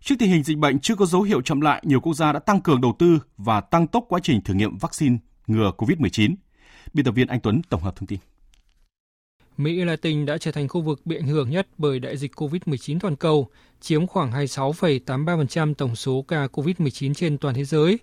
Trước tình hình dịch bệnh chưa có dấu hiệu chậm lại, nhiều quốc gia đã tăng cường đầu tư và tăng tốc quá trình thử nghiệm vaccine ngừa COVID-19. Biên tập viên Anh Tuấn tổng hợp thông tin. Mỹ Latin đã trở thành khu vực bị ảnh hưởng nhất bởi đại dịch COVID-19 toàn cầu, chiếm khoảng 26,83% tổng số ca COVID-19 trên toàn thế giới.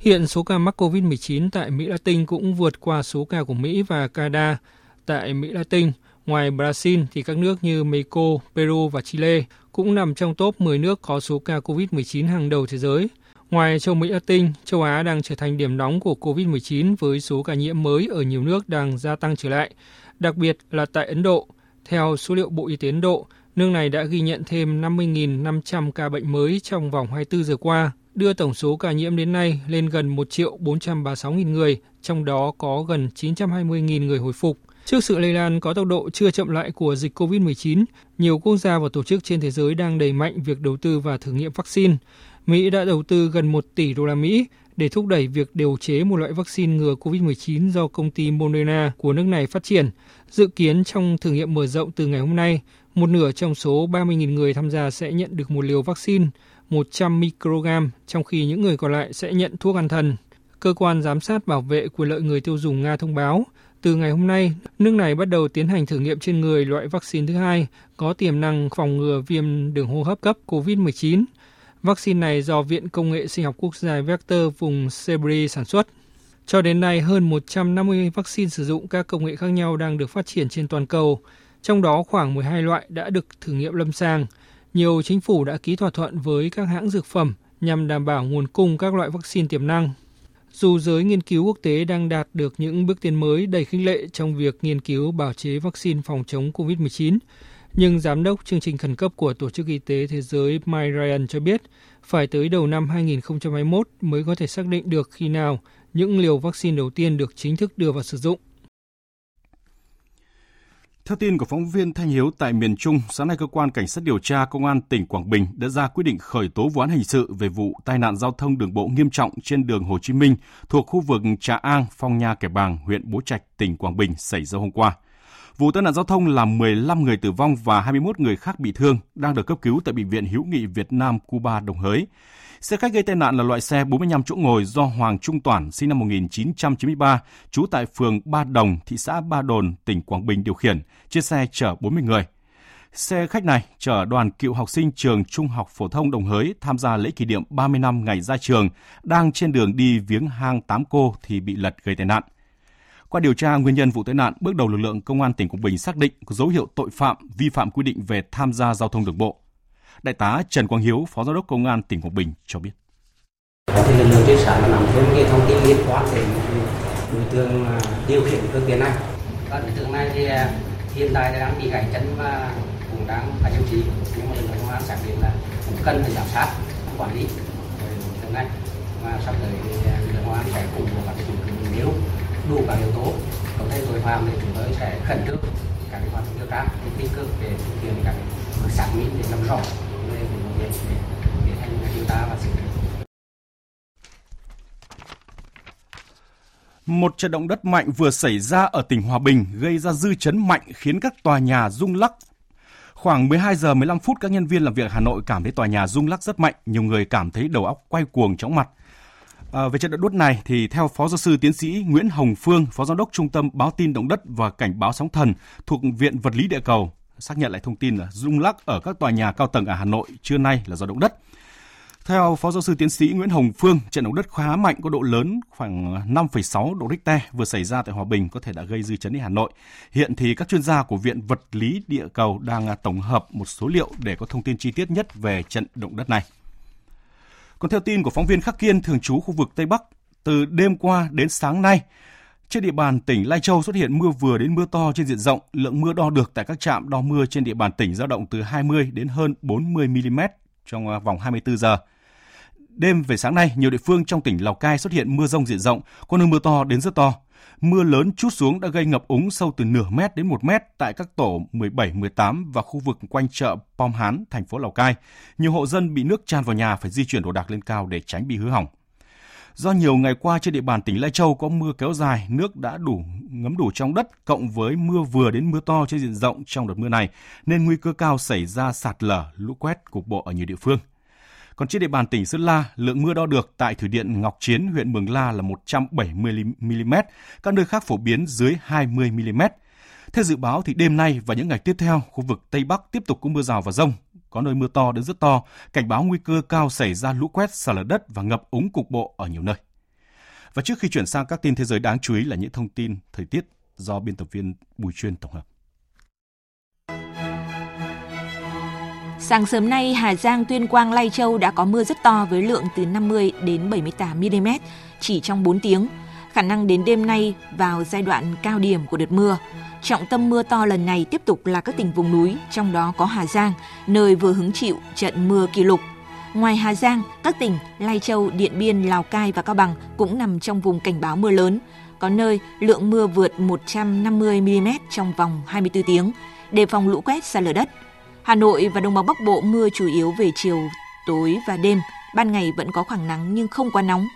Hiện số ca mắc COVID-19 tại Mỹ Latin cũng vượt qua số ca của Mỹ và Canada. Tại Mỹ Latin, ngoài Brazil thì các nước như Mexico, Peru và Chile cũng nằm trong top 10 nước có số ca COVID-19 hàng đầu thế giới. Ngoài châu Mỹ Latin, châu Á đang trở thành điểm nóng của COVID-19 với số ca nhiễm mới ở nhiều nước đang gia tăng trở lại, đặc biệt là tại Ấn Độ. Theo số liệu Bộ Y tế Ấn Độ, nước này đã ghi nhận thêm 50.500 ca bệnh mới trong vòng 24 giờ qua, đưa tổng số ca nhiễm đến nay lên gần 1 triệu 436 nghìn người, trong đó có gần 920 nghìn người hồi phục. Trước sự lây lan có tốc độ chưa chậm lại của dịch COVID-19, nhiều quốc gia và tổ chức trên thế giới đang đẩy mạnh việc đầu tư và thử nghiệm vaccine. Mỹ đã đầu tư gần 1 tỷ đô la Mỹ để thúc đẩy việc điều chế một loại vaccine ngừa COVID-19 do công ty Moderna của nước này phát triển. Dự kiến trong thử nghiệm mở rộng từ ngày hôm nay, một nửa trong số 30.000 người tham gia sẽ nhận được một liều vaccine 100 microgram, trong khi những người còn lại sẽ nhận thuốc an thần. Cơ quan giám sát bảo vệ quyền lợi người tiêu dùng Nga thông báo, từ ngày hôm nay, nước này bắt đầu tiến hành thử nghiệm trên người loại vaccine thứ hai có tiềm năng phòng ngừa viêm đường hô hấp cấp COVID-19. Vaccine này do Viện Công nghệ Sinh học Quốc gia Vector vùng Sebri sản xuất. Cho đến nay, hơn 150 vaccine sử dụng các công nghệ khác nhau đang được phát triển trên toàn cầu, trong đó khoảng 12 loại đã được thử nghiệm lâm sàng. Nhiều chính phủ đã ký thỏa thuận với các hãng dược phẩm nhằm đảm bảo nguồn cung các loại vaccine tiềm năng. Dù giới nghiên cứu quốc tế đang đạt được những bước tiến mới đầy khích lệ trong việc nghiên cứu bào chế vaccine phòng chống COVID-19, nhưng giám đốc chương trình khẩn cấp của Tổ chức Y tế Thế giới Mike Ryan cho biết phải tới đầu năm 2021 mới có thể xác định được khi nào những liều vaccine đầu tiên được chính thức đưa vào sử dụng. Theo tin của phóng viên Thanh Hiếu tại miền Trung, sáng nay cơ quan cảnh sát điều tra công an tỉnh Quảng Bình đã ra quyết định khởi tố vụ án hình sự về vụ tai nạn giao thông đường bộ nghiêm trọng trên đường Hồ Chí Minh thuộc khu vực Trà An, Phong Nha, Kẻ Bàng, huyện Bố Trạch, tỉnh Quảng Bình xảy ra hôm qua. Vụ tai nạn giao thông làm 15 người tử vong và 21 người khác bị thương đang được cấp cứu tại bệnh viện Hữu nghị Việt Nam Cuba Đồng Hới. Xe khách gây tai nạn là loại xe 45 chỗ ngồi do Hoàng Trung Toản, sinh năm 1993, trú tại phường Ba Đồng, thị xã Ba Đồn, tỉnh Quảng Bình điều khiển, trên xe chở 40 người. Xe khách này chở đoàn cựu học sinh trường Trung học phổ thông Đồng Hới tham gia lễ kỷ niệm 30 năm ngày ra trường, đang trên đường đi viếng hang Tám Cô thì bị lật gây tai nạn. Qua điều tra nguyên nhân vụ tai nạn, bước đầu lực lượng công an tỉnh Quảng Bình xác định có dấu hiệu tội phạm vi phạm quy định về tham gia giao thông đường bộ. Đại tá Trần Quang Hiếu, Phó Giám đốc Công an tỉnh Quảng Bình cho biết. Thì lực lượng trinh sát nắm thêm cái thông tin liên quan đến đối tượng à, điều khiển phương tiện này. Các đối tượng này thì à, hiện tại đang bị gãy chân và cũng đang phải điều trị nhưng mà lực lượng công an xác định là cũng cần phải giám sát quản lý đối tượng này và sắp tới thì à, lực lượng công an sẽ cùng với các chủ nếu đủ các yếu tố có thể tội phạm thì chúng tôi sẽ khẩn trương các hoạt động điều tra tích cực để thực hiện các xác minh để làm rõ về để và xử Một trận động đất mạnh vừa xảy ra ở tỉnh Hòa Bình gây ra dư chấn mạnh khiến các tòa nhà rung lắc. Khoảng 12 giờ 15 phút các nhân viên làm việc ở Hà Nội cảm thấy tòa nhà rung lắc rất mạnh, nhiều người cảm thấy đầu óc quay cuồng chóng mặt. À, về trận động đất này thì theo Phó giáo sư tiến sĩ Nguyễn Hồng Phương, Phó giám đốc Trung tâm báo tin động đất và cảnh báo sóng thần thuộc Viện Vật lý Địa cầu xác nhận lại thông tin là rung lắc ở các tòa nhà cao tầng ở Hà Nội trưa nay là do động đất. Theo Phó giáo sư tiến sĩ Nguyễn Hồng Phương, trận động đất khá mạnh có độ lớn khoảng 5,6 độ Richter vừa xảy ra tại Hòa Bình có thể đã gây dư chấn ở Hà Nội. Hiện thì các chuyên gia của Viện Vật lý Địa cầu đang à, tổng hợp một số liệu để có thông tin chi tiết nhất về trận động đất này. Còn theo tin của phóng viên Khắc Kiên thường trú khu vực Tây Bắc, từ đêm qua đến sáng nay, trên địa bàn tỉnh Lai Châu xuất hiện mưa vừa đến mưa to trên diện rộng, lượng mưa đo được tại các trạm đo mưa trên địa bàn tỉnh dao động từ 20 đến hơn 40 mm trong à, vòng 24 giờ. Đêm về sáng nay, nhiều địa phương trong tỉnh Lào Cai xuất hiện mưa rông diện rộng, có nơi mưa to đến rất to. Mưa lớn chút xuống đã gây ngập úng sâu từ nửa mét đến một mét tại các tổ 17, 18 và khu vực quanh chợ Pom Hán, thành phố Lào Cai. Nhiều hộ dân bị nước tràn vào nhà phải di chuyển đồ đạc lên cao để tránh bị hư hỏng. Do nhiều ngày qua trên địa bàn tỉnh Lai Châu có mưa kéo dài, nước đã đủ ngấm đủ trong đất cộng với mưa vừa đến mưa to trên diện rộng trong đợt mưa này nên nguy cơ cao xảy ra sạt lở, lũ quét cục bộ ở nhiều địa phương. Còn trên địa bàn tỉnh Sơn La, lượng mưa đo được tại thủy điện Ngọc Chiến, huyện Mường La là 170 mm, các nơi khác phổ biến dưới 20 mm. Theo dự báo thì đêm nay và những ngày tiếp theo, khu vực Tây Bắc tiếp tục có mưa rào và rông, có nơi mưa to đến rất to, cảnh báo nguy cơ cao xảy ra lũ quét, sạt lở đất và ngập úng cục bộ ở nhiều nơi. Và trước khi chuyển sang các tin thế giới đáng chú ý là những thông tin thời tiết do biên tập viên Bùi Chuyên tổng hợp. Sáng sớm nay, Hà Giang, Tuyên Quang, Lai Châu đã có mưa rất to với lượng từ 50 đến 78 mm chỉ trong 4 tiếng. Khả năng đến đêm nay vào giai đoạn cao điểm của đợt mưa. Trọng tâm mưa to lần này tiếp tục là các tỉnh vùng núi, trong đó có Hà Giang, nơi vừa hứng chịu trận mưa kỷ lục. Ngoài Hà Giang, các tỉnh Lai Châu, Điện Biên, Lào Cai và Cao Bằng cũng nằm trong vùng cảnh báo mưa lớn. Có nơi lượng mưa vượt 150 mm trong vòng 24 tiếng, đề phòng lũ quét xa lở đất. Hà Nội và Đông Bắc Bắc Bộ mưa chủ yếu về chiều, tối và đêm. Ban ngày vẫn có khoảng nắng nhưng không quá nóng.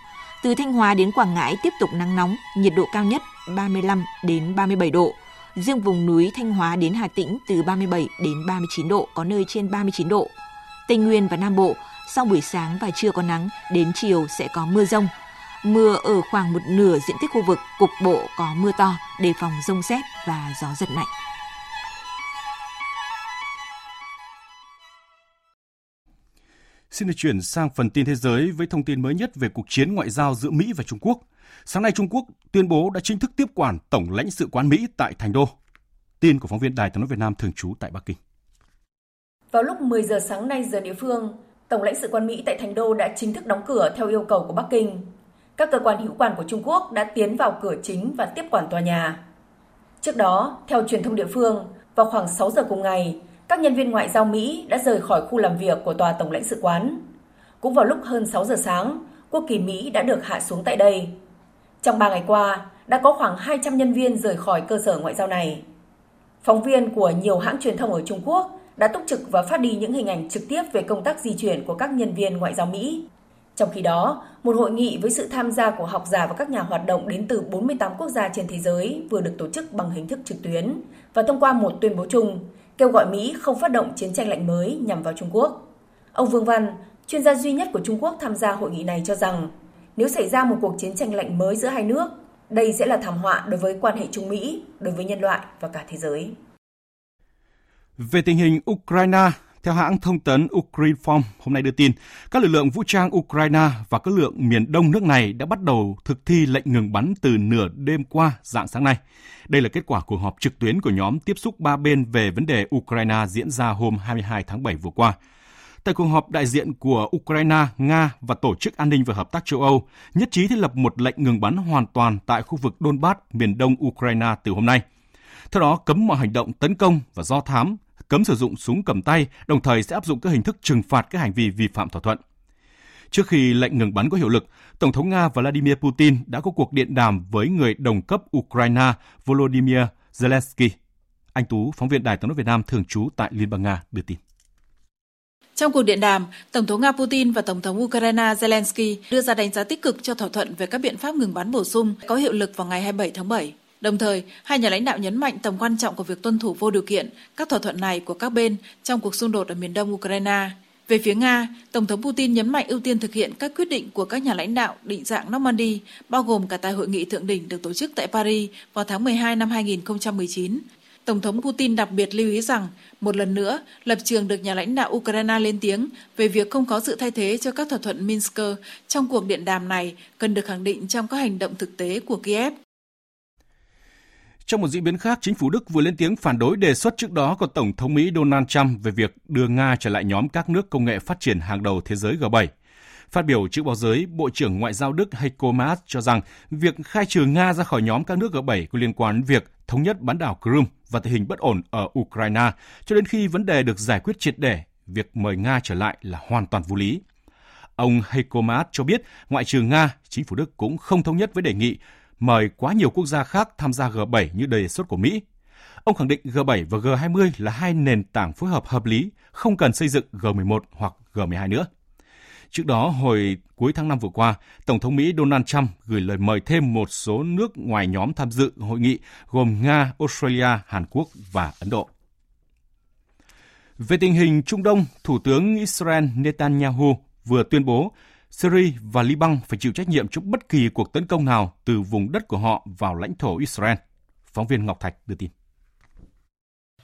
Từ Thanh Hóa đến Quảng Ngãi tiếp tục nắng nóng, nhiệt độ cao nhất 35 đến 37 độ. Riêng vùng núi Thanh Hóa đến Hà Tĩnh từ 37 đến 39 độ, có nơi trên 39 độ. Tây Nguyên và Nam Bộ, sau buổi sáng và trưa có nắng, đến chiều sẽ có mưa rông. Mưa ở khoảng một nửa diện tích khu vực, cục bộ có mưa to, đề phòng rông xét và gió giật mạnh. Xin được chuyển sang phần tin thế giới với thông tin mới nhất về cuộc chiến ngoại giao giữa Mỹ và Trung Quốc. Sáng nay Trung Quốc tuyên bố đã chính thức tiếp quản Tổng lãnh sự quán Mỹ tại Thành Đô. Tin của phóng viên Đài tiếng nói Việt Nam thường trú tại Bắc Kinh. Vào lúc 10 giờ sáng nay giờ địa phương, Tổng lãnh sự quán Mỹ tại Thành Đô đã chính thức đóng cửa theo yêu cầu của Bắc Kinh. Các cơ quan hữu quan của Trung Quốc đã tiến vào cửa chính và tiếp quản tòa nhà. Trước đó, theo truyền thông địa phương, vào khoảng 6 giờ cùng ngày, các nhân viên ngoại giao Mỹ đã rời khỏi khu làm việc của tòa tổng lãnh sự quán. Cũng vào lúc hơn 6 giờ sáng, quốc kỳ Mỹ đã được hạ xuống tại đây. Trong 3 ngày qua, đã có khoảng 200 nhân viên rời khỏi cơ sở ngoại giao này. Phóng viên của nhiều hãng truyền thông ở Trung Quốc đã túc trực và phát đi những hình ảnh trực tiếp về công tác di chuyển của các nhân viên ngoại giao Mỹ. Trong khi đó, một hội nghị với sự tham gia của học giả và các nhà hoạt động đến từ 48 quốc gia trên thế giới vừa được tổ chức bằng hình thức trực tuyến và thông qua một tuyên bố chung kêu gọi Mỹ không phát động chiến tranh lạnh mới nhằm vào Trung Quốc. Ông Vương Văn, chuyên gia duy nhất của Trung Quốc tham gia hội nghị này cho rằng, nếu xảy ra một cuộc chiến tranh lạnh mới giữa hai nước, đây sẽ là thảm họa đối với quan hệ Trung Mỹ, đối với nhân loại và cả thế giới. Về tình hình Ukraine, theo hãng thông tấn Ukrinform hôm nay đưa tin, các lực lượng vũ trang Ukraine và các lượng miền đông nước này đã bắt đầu thực thi lệnh ngừng bắn từ nửa đêm qua dạng sáng nay. Đây là kết quả cuộc họp trực tuyến của nhóm tiếp xúc ba bên về vấn đề Ukraine diễn ra hôm 22 tháng 7 vừa qua. Tại cuộc họp, đại diện của Ukraine, Nga và Tổ chức An ninh và Hợp tác châu Âu nhất trí thiết lập một lệnh ngừng bắn hoàn toàn tại khu vực Donbass, miền đông Ukraine từ hôm nay. Theo đó, cấm mọi hành động tấn công và do thám, cấm sử dụng súng cầm tay, đồng thời sẽ áp dụng các hình thức trừng phạt các hành vi vi phạm thỏa thuận. Trước khi lệnh ngừng bắn có hiệu lực, Tổng thống Nga Vladimir Putin đã có cuộc điện đàm với người đồng cấp Ukraine Volodymyr Zelensky. Anh Tú, phóng viên Đài tiếng nói Việt Nam thường trú tại Liên bang Nga đưa tin. Trong cuộc điện đàm, Tổng thống Nga Putin và Tổng thống Ukraine Zelensky đưa ra đánh giá tích cực cho thỏa thuận về các biện pháp ngừng bắn bổ sung có hiệu lực vào ngày 27 tháng 7. Đồng thời, hai nhà lãnh đạo nhấn mạnh tầm quan trọng của việc tuân thủ vô điều kiện các thỏa thuận này của các bên trong cuộc xung đột ở miền đông Ukraine. Về phía Nga, Tổng thống Putin nhấn mạnh ưu tiên thực hiện các quyết định của các nhà lãnh đạo định dạng Normandy, bao gồm cả tại hội nghị thượng đỉnh được tổ chức tại Paris vào tháng 12 năm 2019. Tổng thống Putin đặc biệt lưu ý rằng, một lần nữa, lập trường được nhà lãnh đạo Ukraine lên tiếng về việc không có sự thay thế cho các thỏa thuận Minsk trong cuộc điện đàm này cần được khẳng định trong các hành động thực tế của Kiev. Trong một diễn biến khác, chính phủ Đức vừa lên tiếng phản đối đề xuất trước đó của Tổng thống Mỹ Donald Trump về việc đưa Nga trở lại nhóm các nước công nghệ phát triển hàng đầu thế giới G7. Phát biểu trước báo giới, Bộ trưởng Ngoại giao Đức Heiko Maas cho rằng việc khai trừ Nga ra khỏi nhóm các nước G7 có liên quan đến việc thống nhất bán đảo Crimea và tình hình bất ổn ở Ukraine, cho đến khi vấn đề được giải quyết triệt để, việc mời Nga trở lại là hoàn toàn vô lý. Ông Heiko Maas cho biết, ngoại trừ Nga, chính phủ Đức cũng không thống nhất với đề nghị mời quá nhiều quốc gia khác tham gia G7 như đề xuất của Mỹ. Ông khẳng định G7 và G20 là hai nền tảng phối hợp hợp lý, không cần xây dựng G11 hoặc G12 nữa. Trước đó, hồi cuối tháng 5 vừa qua, Tổng thống Mỹ Donald Trump gửi lời mời thêm một số nước ngoài nhóm tham dự hội nghị gồm Nga, Australia, Hàn Quốc và Ấn Độ. Về tình hình Trung Đông, Thủ tướng Israel Netanyahu vừa tuyên bố Syria và Liban phải chịu trách nhiệm trước bất kỳ cuộc tấn công nào từ vùng đất của họ vào lãnh thổ Israel. Phóng viên Ngọc Thạch đưa tin.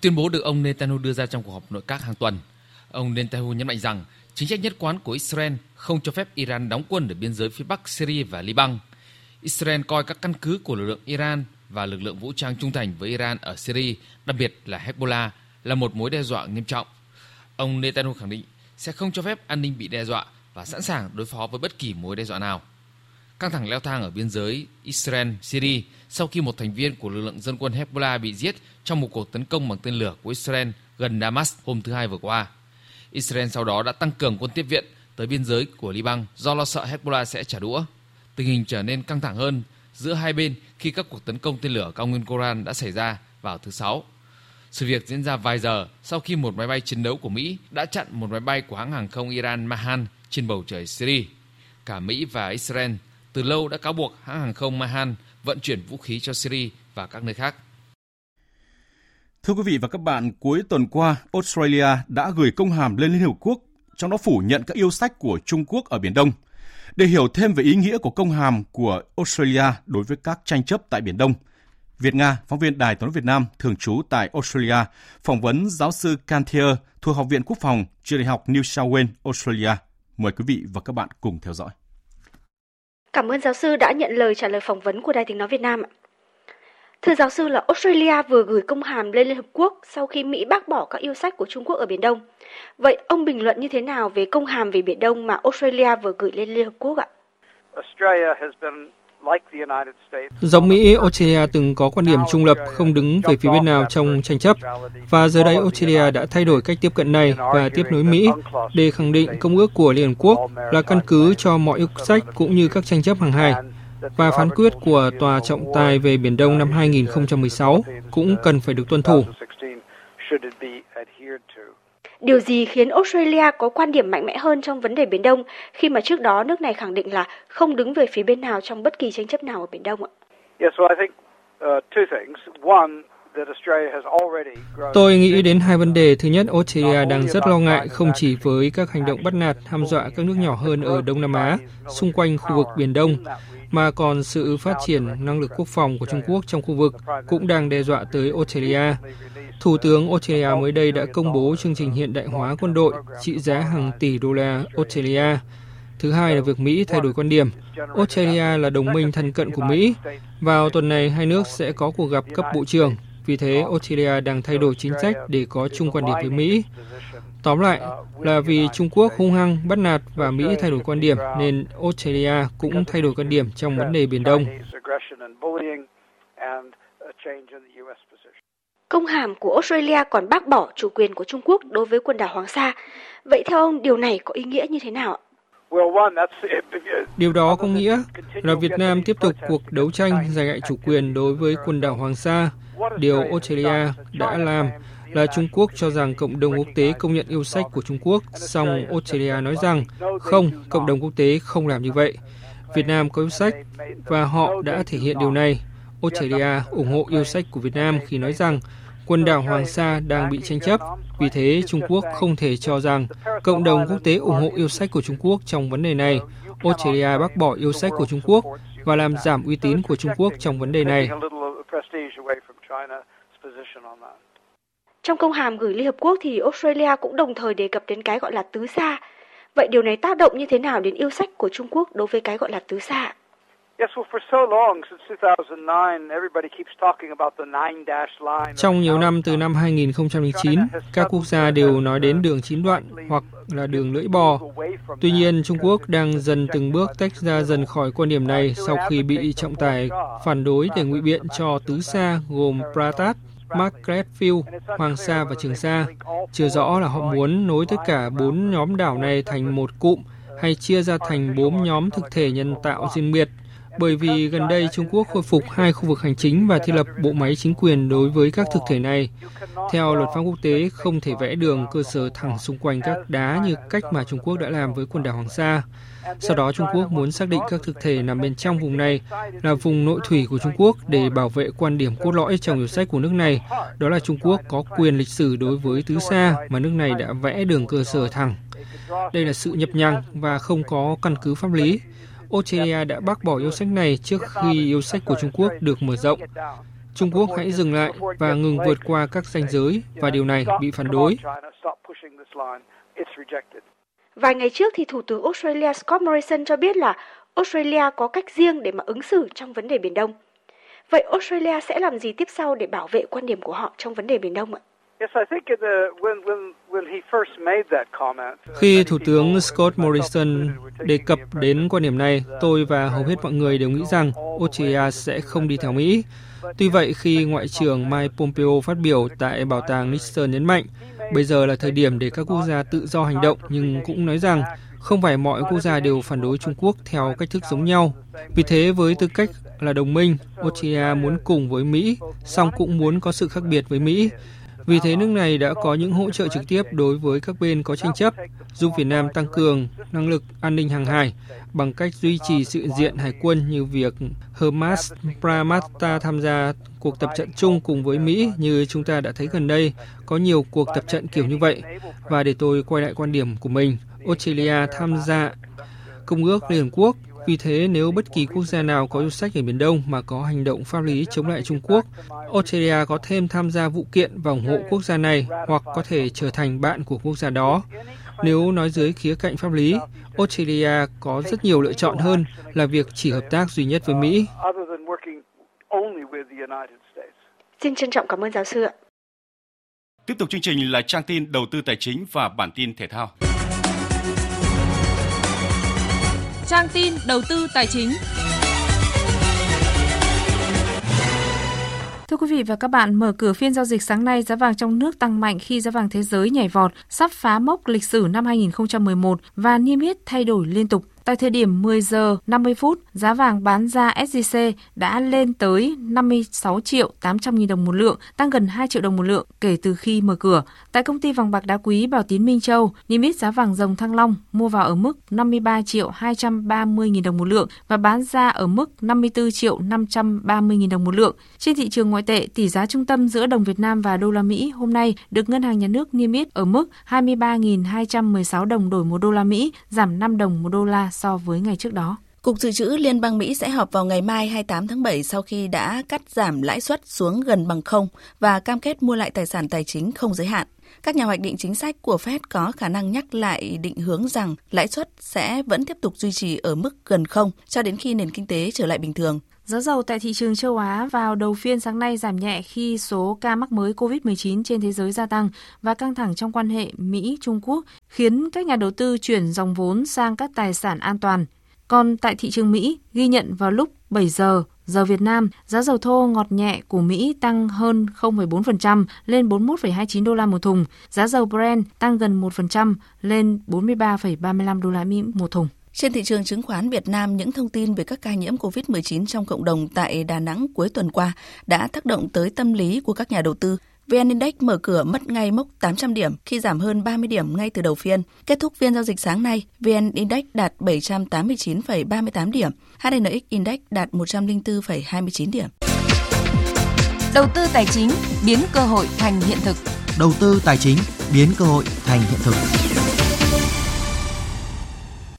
Tuyên bố được ông Netanyahu đưa ra trong cuộc họp nội các hàng tuần. Ông Netanyahu nhấn mạnh rằng chính sách nhất quán của Israel không cho phép Iran đóng quân ở biên giới phía Bắc Syria và Liban. Israel coi các căn cứ của lực lượng Iran và lực lượng vũ trang trung thành với Iran ở Syria, đặc biệt là Hezbollah, là một mối đe dọa nghiêm trọng. Ông Netanyahu khẳng định sẽ không cho phép an ninh bị đe dọa và sẵn sàng đối phó với bất kỳ mối đe dọa nào. Căng thẳng leo thang ở biên giới Israel-Syria sau khi một thành viên của lực lượng dân quân Hezbollah bị giết trong một cuộc tấn công bằng tên lửa của Israel gần Damas hôm thứ Hai vừa qua. Israel sau đó đã tăng cường quân tiếp viện tới biên giới của Liban do lo sợ Hezbollah sẽ trả đũa. Tình hình trở nên căng thẳng hơn giữa hai bên khi các cuộc tấn công tên lửa cao nguyên Koran đã xảy ra vào thứ Sáu. Sự việc diễn ra vài giờ sau khi một máy bay chiến đấu của Mỹ đã chặn một máy bay của hãng hàng không Iran Mahan trên bầu trời Syria. Cả Mỹ và Israel từ lâu đã cáo buộc hãng hàng không Mahan vận chuyển vũ khí cho Syria và các nơi khác. Thưa quý vị và các bạn, cuối tuần qua, Australia đã gửi công hàm lên Liên Hợp Quốc, trong đó phủ nhận các yêu sách của Trung Quốc ở Biển Đông. Để hiểu thêm về ý nghĩa của công hàm của Australia đối với các tranh chấp tại Biển Đông, Việt Nga, phóng viên Đài tiếng Việt Nam thường trú tại Australia, phỏng vấn giáo sư Cantier thuộc Học viện Quốc phòng, trường đại học New South Wales, Australia. Mời quý vị và các bạn cùng theo dõi. Cảm ơn giáo sư đã nhận lời trả lời phỏng vấn của Đài tiếng nói Việt Nam. Thưa giáo sư là Australia vừa gửi công hàm lên Liên Hợp Quốc sau khi Mỹ bác bỏ các yêu sách của Trung Quốc ở Biển Đông. Vậy ông bình luận như thế nào về công hàm về Biển Đông mà Australia vừa gửi lên Liên Hợp Quốc ạ? Giống Mỹ, Australia từng có quan điểm trung lập, không đứng về phía bên nào trong tranh chấp. Và giờ đây Australia đã thay đổi cách tiếp cận này và tiếp nối Mỹ để khẳng định công ước của Liên Hợp Quốc là căn cứ cho mọi yêu sách cũng như các tranh chấp hàng hải. Và phán quyết của Tòa trọng tài về Biển Đông năm 2016 cũng cần phải được tuân thủ. Điều gì khiến Australia có quan điểm mạnh mẽ hơn trong vấn đề Biển Đông khi mà trước đó nước này khẳng định là không đứng về phía bên nào trong bất kỳ tranh chấp nào ở Biển Đông ạ? Tôi nghĩ đến hai vấn đề. Thứ nhất, Australia đang rất lo ngại không chỉ với các hành động bắt nạt, hăm dọa các nước nhỏ hơn ở Đông Nam Á, xung quanh khu vực Biển Đông, mà còn sự phát triển năng lực quốc phòng của Trung Quốc trong khu vực cũng đang đe dọa tới Australia. Thủ tướng Australia mới đây đã công bố chương trình hiện đại hóa quân đội trị giá hàng tỷ đô la Australia. Thứ hai là việc Mỹ thay đổi quan điểm. Australia là đồng minh thân cận của Mỹ. Vào tuần này, hai nước sẽ có cuộc gặp cấp bộ trưởng. Vì thế, Australia đang thay đổi chính sách để có chung quan điểm với Mỹ. Tóm lại là vì Trung Quốc hung hăng bắt nạt và Mỹ thay đổi quan điểm nên Australia cũng thay đổi quan điểm trong vấn đề Biển Đông. Công hàm của Australia còn bác bỏ chủ quyền của Trung Quốc đối với quần đảo Hoàng Sa. Vậy theo ông, điều này có ý nghĩa như thế nào ạ? Điều đó có nghĩa là Việt Nam tiếp tục cuộc đấu tranh giành lại chủ quyền đối với quần đảo Hoàng Sa. Điều Australia đã làm là Trung Quốc cho rằng cộng đồng quốc tế công nhận yêu sách của Trung Quốc, song Australia nói rằng không, cộng đồng quốc tế không làm như vậy. Việt Nam có yêu sách và họ đã thể hiện điều này. Australia ủng hộ yêu sách của Việt Nam khi nói rằng quần đảo Hoàng Sa đang bị tranh chấp. Vì thế, Trung Quốc không thể cho rằng cộng đồng quốc tế ủng hộ yêu sách của Trung Quốc trong vấn đề này. Australia bác bỏ yêu sách của Trung Quốc và làm giảm uy tín của Trung Quốc trong vấn đề này. Trong công hàm gửi Liên Hợp Quốc thì Australia cũng đồng thời đề cập đến cái gọi là tứ xa. Vậy điều này tác động như thế nào đến yêu sách của Trung Quốc đối với cái gọi là tứ xa? Trong nhiều năm từ năm 2009, các quốc gia đều nói đến đường chín đoạn hoặc là đường lưỡi bò. Tuy nhiên, Trung Quốc đang dần từng bước tách ra dần khỏi quan điểm này sau khi bị trọng tài phản đối để ngụy biện cho tứ xa gồm Pratat, Margaret Field, Hoàng Sa và Trường Sa. Chưa rõ là họ muốn nối tất cả bốn nhóm đảo này thành một cụm hay chia ra thành bốn nhóm thực thể nhân tạo riêng biệt bởi vì gần đây Trung Quốc khôi phục hai khu vực hành chính và thiết lập bộ máy chính quyền đối với các thực thể này. Theo luật pháp quốc tế, không thể vẽ đường cơ sở thẳng xung quanh các đá như cách mà Trung Quốc đã làm với quần đảo Hoàng Sa. Sau đó Trung Quốc muốn xác định các thực thể nằm bên trong vùng này là vùng nội thủy của Trung Quốc để bảo vệ quan điểm cốt lõi trong yêu sách của nước này, đó là Trung Quốc có quyền lịch sử đối với tứ xa mà nước này đã vẽ đường cơ sở thẳng. Đây là sự nhập nhằng và không có căn cứ pháp lý. Australia đã bác bỏ yêu sách này trước khi yêu sách của Trung Quốc được mở rộng. Trung Quốc hãy dừng lại và ngừng vượt qua các ranh giới và điều này bị phản đối. Vài ngày trước thì Thủ tướng Australia Scott Morrison cho biết là Australia có cách riêng để mà ứng xử trong vấn đề Biển Đông. Vậy Australia sẽ làm gì tiếp sau để bảo vệ quan điểm của họ trong vấn đề Biển Đông ạ? Khi Thủ tướng Scott Morrison đề cập đến quan điểm này, tôi và hầu hết mọi người đều nghĩ rằng Australia sẽ không đi theo Mỹ. Tuy vậy, khi Ngoại trưởng Mike Pompeo phát biểu tại Bảo tàng Nixon nhấn mạnh, bây giờ là thời điểm để các quốc gia tự do hành động, nhưng cũng nói rằng không phải mọi quốc gia đều phản đối Trung Quốc theo cách thức giống nhau. Vì thế, với tư cách là đồng minh, Australia muốn cùng với Mỹ, song cũng muốn có sự khác biệt với Mỹ. Vì thế nước này đã có những hỗ trợ trực tiếp đối với các bên có tranh chấp, giúp Việt Nam tăng cường năng lực an ninh hàng hải bằng cách duy trì sự diện hải quân như việc Hermas Pramata tham gia cuộc tập trận chung cùng với Mỹ như chúng ta đã thấy gần đây, có nhiều cuộc tập trận kiểu như vậy. Và để tôi quay lại quan điểm của mình, Australia tham gia Công ước Liên Hợp Quốc vì thế, nếu bất kỳ quốc gia nào có yêu sách ở Biển Đông mà có hành động pháp lý chống lại Trung Quốc, Australia có thêm tham gia vụ kiện và ủng hộ quốc gia này hoặc có thể trở thành bạn của quốc gia đó. Nếu nói dưới khía cạnh pháp lý, Australia có rất nhiều lựa chọn hơn là việc chỉ hợp tác duy nhất với Mỹ. Xin trân trọng cảm ơn giáo sư ạ. Tiếp tục chương trình là trang tin đầu tư tài chính và bản tin thể thao. Trang tin đầu tư tài chính. Thưa quý vị và các bạn, mở cửa phiên giao dịch sáng nay, giá vàng trong nước tăng mạnh khi giá vàng thế giới nhảy vọt, sắp phá mốc lịch sử năm 2011 và niêm yết thay đổi liên tục. Tại thời điểm 10 giờ 50 phút, giá vàng bán ra SJC đã lên tới 56 triệu 800 nghìn đồng một lượng, tăng gần 2 triệu đồng một lượng kể từ khi mở cửa. Tại công ty vàng bạc đá quý Bảo Tín Minh Châu, niêm yết giá vàng dòng Thăng Long mua vào ở mức 53 triệu 230 nghìn đồng một lượng và bán ra ở mức 54 triệu 530 nghìn đồng một lượng. Trên thị trường ngoại tệ, tỷ giá trung tâm giữa đồng Việt Nam và đô la Mỹ hôm nay được Ngân hàng Nhà nước niêm yết ở mức 23.216 đồng đổi một đô la Mỹ, giảm 5 đồng một đô la so với ngày trước đó. Cục Dự trữ Liên bang Mỹ sẽ họp vào ngày mai 28 tháng 7 sau khi đã cắt giảm lãi suất xuống gần bằng không và cam kết mua lại tài sản tài chính không giới hạn. Các nhà hoạch định chính sách của Fed có khả năng nhắc lại định hướng rằng lãi suất sẽ vẫn tiếp tục duy trì ở mức gần không cho đến khi nền kinh tế trở lại bình thường. Giá dầu tại thị trường châu Á vào đầu phiên sáng nay giảm nhẹ khi số ca mắc mới COVID-19 trên thế giới gia tăng và căng thẳng trong quan hệ Mỹ-Trung Quốc khiến các nhà đầu tư chuyển dòng vốn sang các tài sản an toàn. Còn tại thị trường Mỹ, ghi nhận vào lúc 7 giờ giờ Việt Nam, giá dầu thô ngọt nhẹ của Mỹ tăng hơn 0,4% lên 41,29 đô la một thùng. Giá dầu Brent tăng gần 1% lên 43,35 đô la Mỹ một thùng. Trên thị trường chứng khoán Việt Nam, những thông tin về các ca nhiễm COVID-19 trong cộng đồng tại Đà Nẵng cuối tuần qua đã tác động tới tâm lý của các nhà đầu tư. VN Index mở cửa mất ngay mốc 800 điểm khi giảm hơn 30 điểm ngay từ đầu phiên. Kết thúc phiên giao dịch sáng nay, VN Index đạt 789,38 điểm, HNX Index đạt 104,29 điểm. Đầu tư tài chính biến cơ hội thành hiện thực. Đầu tư tài chính biến cơ hội thành hiện thực.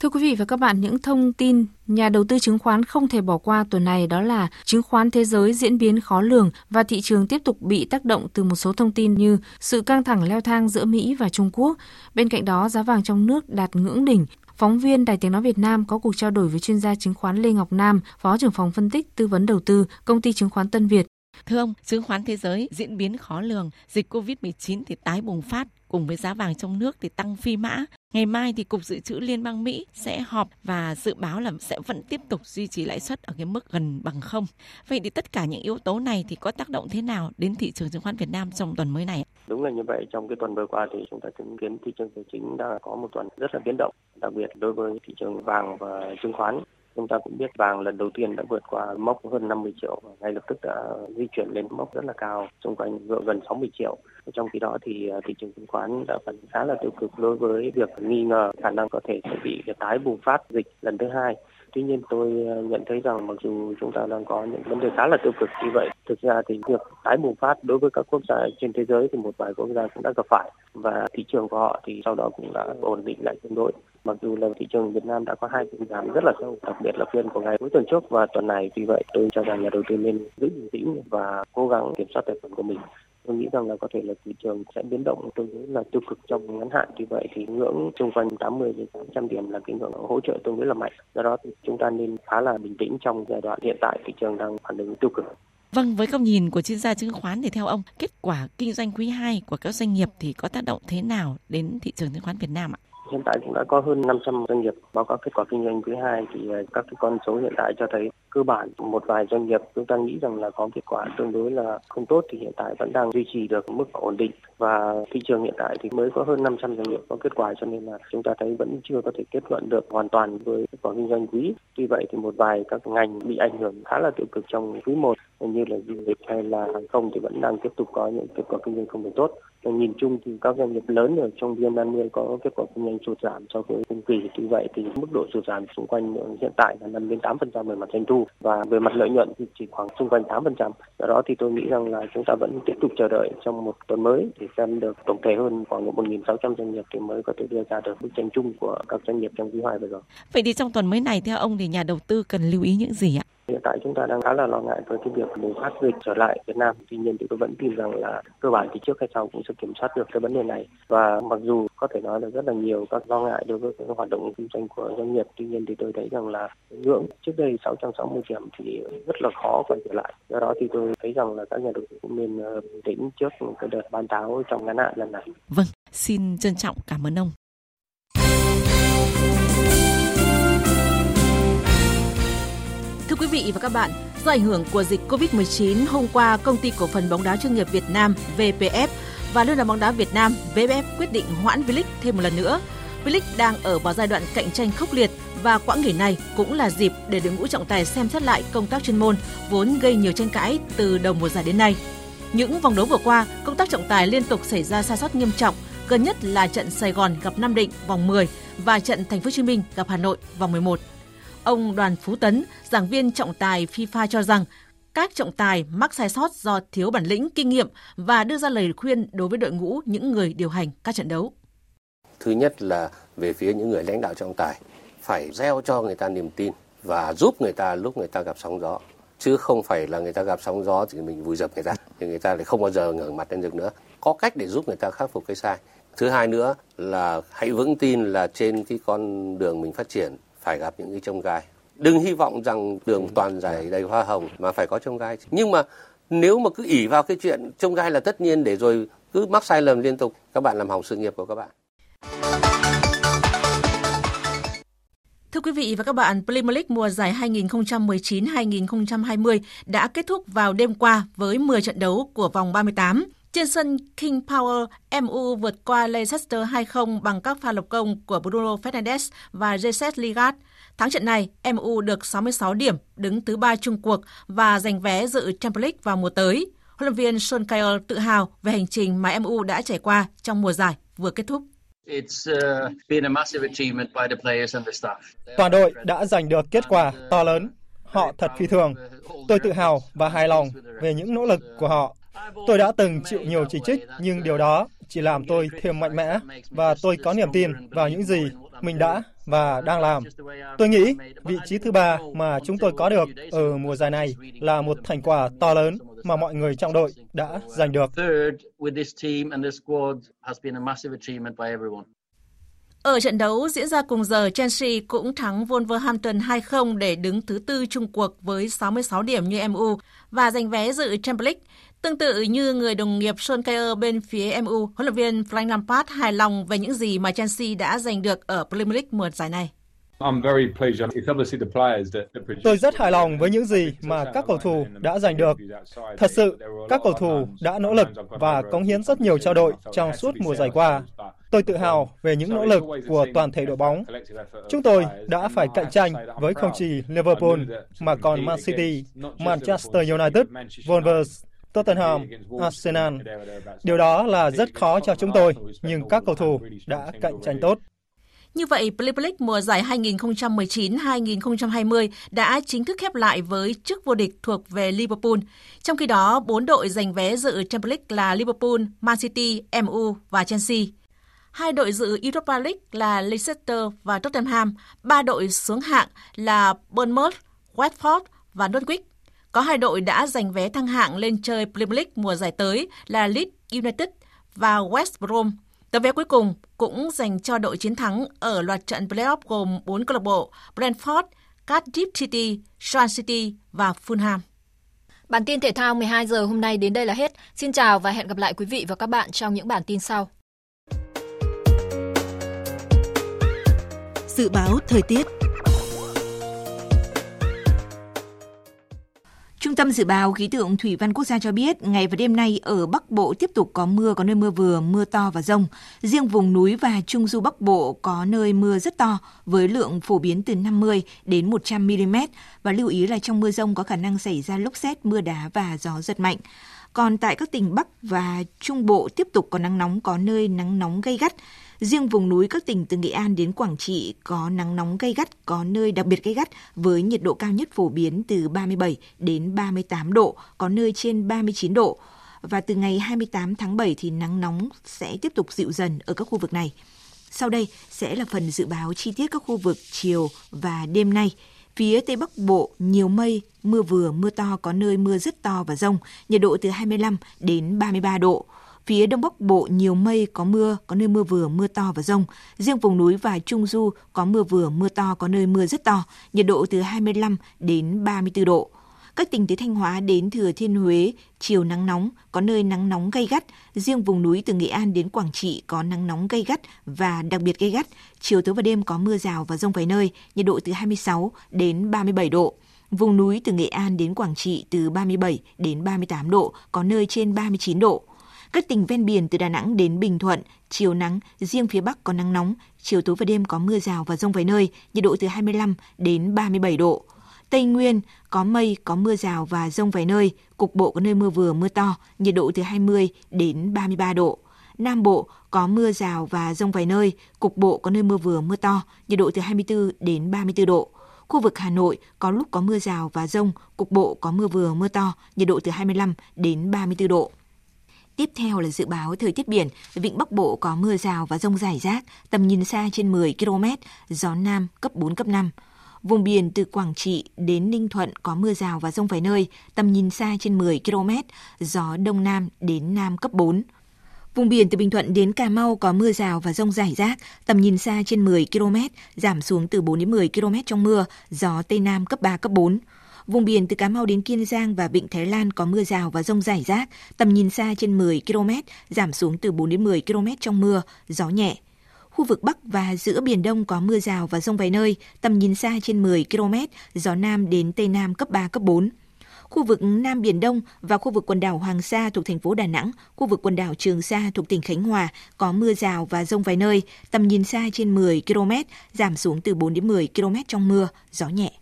Thưa quý vị và các bạn, những thông tin nhà đầu tư chứng khoán không thể bỏ qua tuần này đó là chứng khoán thế giới diễn biến khó lường và thị trường tiếp tục bị tác động từ một số thông tin như sự căng thẳng leo thang giữa Mỹ và Trung Quốc. Bên cạnh đó, giá vàng trong nước đạt ngưỡng đỉnh. Phóng viên Đài Tiếng Nói Việt Nam có cuộc trao đổi với chuyên gia chứng khoán Lê Ngọc Nam, Phó trưởng phòng phân tích tư vấn đầu tư, công ty chứng khoán Tân Việt. Thưa ông, chứng khoán thế giới diễn biến khó lường, dịch COVID-19 thì tái bùng phát, cùng với giá vàng trong nước thì tăng phi mã. Ngày mai thì Cục Dự trữ Liên bang Mỹ sẽ họp và dự báo là sẽ vẫn tiếp tục duy trì lãi suất ở cái mức gần bằng không. Vậy thì tất cả những yếu tố này thì có tác động thế nào đến thị trường chứng khoán Việt Nam trong tuần mới này? Đúng là như vậy. Trong cái tuần vừa qua thì chúng ta chứng kiến thị trường tài chính đã có một tuần rất là biến động, đặc biệt đối với thị trường vàng và chứng khoán chúng ta cũng biết vàng lần đầu tiên đã vượt qua mốc hơn 50 triệu và ngay lập tức đã di chuyển lên mốc rất là cao xung quanh gần 60 triệu. Trong khi đó thì à, thị trường chứng khoán đã phản khá là tiêu cực đối với việc nghi ngờ khả năng có thể sẽ bị tái bùng phát dịch lần thứ hai. Tuy nhiên tôi à, nhận thấy rằng mặc dù chúng ta đang có những vấn đề khá là tiêu cực như vậy, thực ra thì việc tái bùng phát đối với các quốc gia trên thế giới thì một vài quốc gia cũng đã gặp phải. Và thị trường của họ thì sau đó cũng đã ổn định lại tương đối. Mặc dù là thị trường Việt Nam đã có hai phiên giảm rất là sâu, đặc biệt là phiên của ngày cuối tuần trước và tuần này. Vì vậy tôi cho rằng nhà đầu tư nên giữ bình tĩnh và cố gắng kiểm soát tài khoản của mình tôi nghĩ rằng là có thể là thị trường sẽ biến động tương đối là tiêu cực trong ngắn hạn vì vậy thì ngưỡng xung quanh 80 đến 800 điểm là cái ngưỡng hỗ trợ tương đối là mạnh do đó thì chúng ta nên khá là bình tĩnh trong giai đoạn hiện tại thị trường đang phản ứng tiêu cực Vâng, với góc nhìn của chuyên gia chứng khoán thì theo ông, kết quả kinh doanh quý 2 của các doanh nghiệp thì có tác động thế nào đến thị trường chứng khoán Việt Nam ạ? Hiện tại cũng đã có hơn 500 doanh nghiệp báo cáo kết quả kinh doanh quý 2 thì à, các cái con số hiện tại cho thấy cơ bản một vài doanh nghiệp chúng ta nghĩ rằng là có kết quả tương đối là không tốt thì hiện tại vẫn đang duy trì được mức ổn định và thị trường hiện tại thì mới có hơn 500 doanh nghiệp có kết quả cho nên là chúng ta thấy vẫn chưa có thể kết luận được hoàn toàn với kết quả kinh doanh quý. Tuy vậy thì một vài các ngành bị ảnh hưởng khá là tiêu cực trong quý 1 như là du lịch hay là hàng không thì vẫn đang tiếp tục có những kết quả kinh doanh không được tốt. Nhìn chung thì các doanh nghiệp lớn ở trong VN30 có kết quả kinh doanh sụt giảm so với cùng kỳ. Tuy vậy thì mức độ sụt giảm xung quanh hiện tại là 5 đến 8% về mặt doanh thu và về mặt lợi nhuận thì chỉ khoảng xung quanh 8%. Do đó thì tôi nghĩ rằng là chúng ta vẫn tiếp tục chờ đợi trong một tuần mới để xem được tổng thể hơn khoảng 1.600 doanh nghiệp thì mới có thể đưa ra được bức tranh chung của các doanh nghiệp trong quý 2 vừa rồi. Vậy thì trong tuần mới này theo ông thì nhà đầu tư cần lưu ý những gì ạ? Hiện tại chúng ta đang khá là lo ngại với cái việc bùng phát dịch trở lại Việt Nam. Tuy nhiên thì tôi vẫn tin rằng là cơ bản thì trước hay sau cũng sẽ kiểm soát được cái vấn đề này. Và mặc dù có thể nói là rất là nhiều các lo ngại đối với cái hoạt động kinh doanh của doanh nghiệp, tuy nhiên thì tôi thấy rằng là ngưỡng trước đây 660 điểm thì rất là khó quay trở lại. Do đó thì tôi thấy rằng là các nhà đầu tư cũng nên ờ, bình tĩnh trước cái đợt bán tháo trong ngắn hạn lần này. Vâng, xin trân trọng cảm ơn ông. Quý vị và các bạn, do ảnh hưởng của dịch Covid-19, hôm qua công ty cổ phần bóng đá chuyên nghiệp Việt Nam VPF và Liên đoàn bóng đá Việt Nam VFF quyết định hoãn V-League thêm một lần nữa. V-League đang ở vào giai đoạn cạnh tranh khốc liệt và quãng nghỉ này cũng là dịp để đội ngũ trọng tài xem xét lại công tác chuyên môn vốn gây nhiều tranh cãi từ đầu mùa giải đến nay. Những vòng đấu vừa qua, công tác trọng tài liên tục xảy ra sai sót nghiêm trọng, gần nhất là trận Sài Gòn gặp Nam Định vòng 10 và trận Thành phố Hồ Chí Minh gặp Hà Nội vòng 11. Ông Đoàn Phú Tấn, giảng viên trọng tài FIFA cho rằng các trọng tài mắc sai sót do thiếu bản lĩnh, kinh nghiệm và đưa ra lời khuyên đối với đội ngũ những người điều hành các trận đấu. Thứ nhất là về phía những người lãnh đạo trọng tài phải gieo cho người ta niềm tin và giúp người ta lúc người ta gặp sóng gió chứ không phải là người ta gặp sóng gió thì mình vùi dập người ta thì người ta lại không bao giờ ngẩng mặt lên được nữa có cách để giúp người ta khắc phục cái sai thứ hai nữa là hãy vững tin là trên cái con đường mình phát triển phải gặp những cái trông gai. Đừng hy vọng rằng đường toàn giải đầy hoa hồng mà phải có trông gai. Nhưng mà nếu mà cứ ỉ vào cái chuyện trông gai là tất nhiên để rồi cứ mắc sai lầm liên tục các bạn làm hỏng sự nghiệp của các bạn. Thưa quý vị và các bạn, Premier League mùa giải 2019-2020 đã kết thúc vào đêm qua với 10 trận đấu của vòng 38. Trên sân King Power, MU vượt qua Leicester 2-0 bằng các pha lập công của Bruno Fernandes và Jesus Lingard. Thắng trận này, MU được 66 điểm, đứng thứ ba chung cuộc và giành vé dự Champions League vào mùa tới. Huấn luyện viên Solskjaer tự hào về hành trình mà MU đã trải qua trong mùa giải vừa kết thúc. Toàn đội đã giành được kết quả to lớn. Họ thật phi thường. Tôi tự hào và hài lòng về những nỗ lực của họ. Tôi đã từng chịu nhiều chỉ trích, nhưng điều đó chỉ làm tôi thêm mạnh mẽ và tôi có niềm tin vào những gì mình đã và đang làm. Tôi nghĩ vị trí thứ ba mà chúng tôi có được ở mùa giải này là một thành quả to lớn mà mọi người trong đội đã giành được. Ở trận đấu diễn ra cùng giờ, Chelsea cũng thắng Wolverhampton 2-0 để đứng thứ tư chung cuộc với 66 điểm như MU và giành vé dự Champions League. Tương tự như người đồng nghiệp Solskjaer bên phía MU, huấn luyện viên Frank Lampard hài lòng về những gì mà Chelsea đã giành được ở Premier League mùa giải này. Tôi rất hài lòng với những gì mà các cầu thủ đã giành được. Thật sự, các cầu thủ đã nỗ lực và cống hiến rất nhiều cho đội trong suốt mùa giải qua. Tôi tự hào về những nỗ lực của toàn thể đội bóng. Chúng tôi đã phải cạnh tranh với không chỉ Liverpool mà còn Man City, Manchester United, Wolves, Tottenham, Arsenal. Điều đó là rất khó cho chúng tôi, nhưng các cầu thủ đã cạnh tranh tốt. Như vậy, Premier League mùa giải 2019-2020 đã chính thức khép lại với chức vô địch thuộc về Liverpool. Trong khi đó, bốn đội giành vé dự Champions League là Liverpool, Man City, MU và Chelsea. Hai đội dự Europa League là Leicester và Tottenham, ba đội xuống hạng là Bournemouth, Watford và Norwich. Có hai đội đã giành vé thăng hạng lên chơi Premier League mùa giải tới là Leeds United và West Brom. Tấm vé cuối cùng cũng dành cho đội chiến thắng ở loạt trận playoff gồm 4 câu lạc bộ Brentford, Cardiff City, Swansea City và Fulham. Bản tin thể thao 12 giờ hôm nay đến đây là hết. Xin chào và hẹn gặp lại quý vị và các bạn trong những bản tin sau. Dự báo thời tiết Trung tâm Dự báo Khí tượng Thủy văn Quốc gia cho biết, ngày và đêm nay ở Bắc Bộ tiếp tục có mưa, có nơi mưa vừa, mưa to và rông. Riêng vùng núi và Trung Du Bắc Bộ có nơi mưa rất to, với lượng phổ biến từ 50 đến 100 mm. Và lưu ý là trong mưa rông có khả năng xảy ra lốc xét, mưa đá và gió giật mạnh. Còn tại các tỉnh Bắc và Trung Bộ tiếp tục có nắng nóng, có nơi nắng nóng gây gắt. Riêng vùng núi các tỉnh từ Nghệ An đến Quảng Trị có nắng nóng gay gắt, có nơi đặc biệt gay gắt với nhiệt độ cao nhất phổ biến từ 37 đến 38 độ, có nơi trên 39 độ. Và từ ngày 28 tháng 7 thì nắng nóng sẽ tiếp tục dịu dần ở các khu vực này. Sau đây sẽ là phần dự báo chi tiết các khu vực chiều và đêm nay. Phía Tây Bắc Bộ nhiều mây, mưa vừa, mưa to có nơi mưa rất to và rông, nhiệt độ từ 25 đến 33 độ. Phía Đông Bắc Bộ nhiều mây, có mưa, có nơi mưa vừa, mưa to và rông. Riêng vùng núi và Trung Du có mưa vừa, mưa to, có nơi mưa rất to, nhiệt độ từ 25 đến 34 độ. Các tỉnh từ Thanh Hóa đến Thừa Thiên Huế, chiều nắng nóng, có nơi nắng nóng gay gắt. Riêng vùng núi từ Nghệ An đến Quảng Trị có nắng nóng gay gắt và đặc biệt gay gắt. Chiều tối và đêm có mưa rào và rông vài nơi, nhiệt độ từ 26 đến 37 độ. Vùng núi từ Nghệ An đến Quảng Trị từ 37 đến 38 độ, có nơi trên 39 độ. Các tỉnh ven biển từ Đà Nẵng đến Bình Thuận, chiều nắng, riêng phía Bắc có nắng nóng, chiều tối và đêm có mưa rào và rông vài nơi, nhiệt độ từ 25 đến 37 độ. Tây Nguyên có mây, có mưa rào và rông vài nơi, cục bộ có nơi mưa vừa mưa to, nhiệt độ từ 20 đến 33 độ. Nam Bộ có mưa rào và rông vài nơi, cục bộ có nơi mưa vừa mưa to, nhiệt độ từ 24 đến 34 độ. Khu vực Hà Nội có lúc có mưa rào và rông, cục bộ có mưa vừa mưa to, nhiệt độ từ 25 đến 34 độ. Tiếp theo là dự báo thời tiết biển, vịnh Bắc Bộ có mưa rào và rông rải rác, tầm nhìn xa trên 10 km, gió Nam cấp 4, cấp 5. Vùng biển từ Quảng Trị đến Ninh Thuận có mưa rào và rông vài nơi, tầm nhìn xa trên 10 km, gió Đông Nam đến Nam cấp 4. Vùng biển từ Bình Thuận đến Cà Mau có mưa rào và rông rải rác, tầm nhìn xa trên 10 km, giảm xuống từ 4 đến 10 km trong mưa, gió Tây Nam cấp 3, cấp 4. Vùng biển từ Cà Mau đến Kiên Giang và Vịnh Thái Lan có mưa rào và rông rải rác, tầm nhìn xa trên 10 km, giảm xuống từ 4 đến 10 km trong mưa, gió nhẹ. Khu vực Bắc và giữa Biển Đông có mưa rào và rông vài nơi, tầm nhìn xa trên 10 km, gió Nam đến Tây Nam cấp 3, cấp 4 khu vực Nam Biển Đông và khu vực quần đảo Hoàng Sa thuộc thành phố Đà Nẵng, khu vực quần đảo Trường Sa thuộc tỉnh Khánh Hòa có mưa rào và rông vài nơi, tầm nhìn xa trên 10 km, giảm xuống từ 4 đến 10 km trong mưa, gió nhẹ.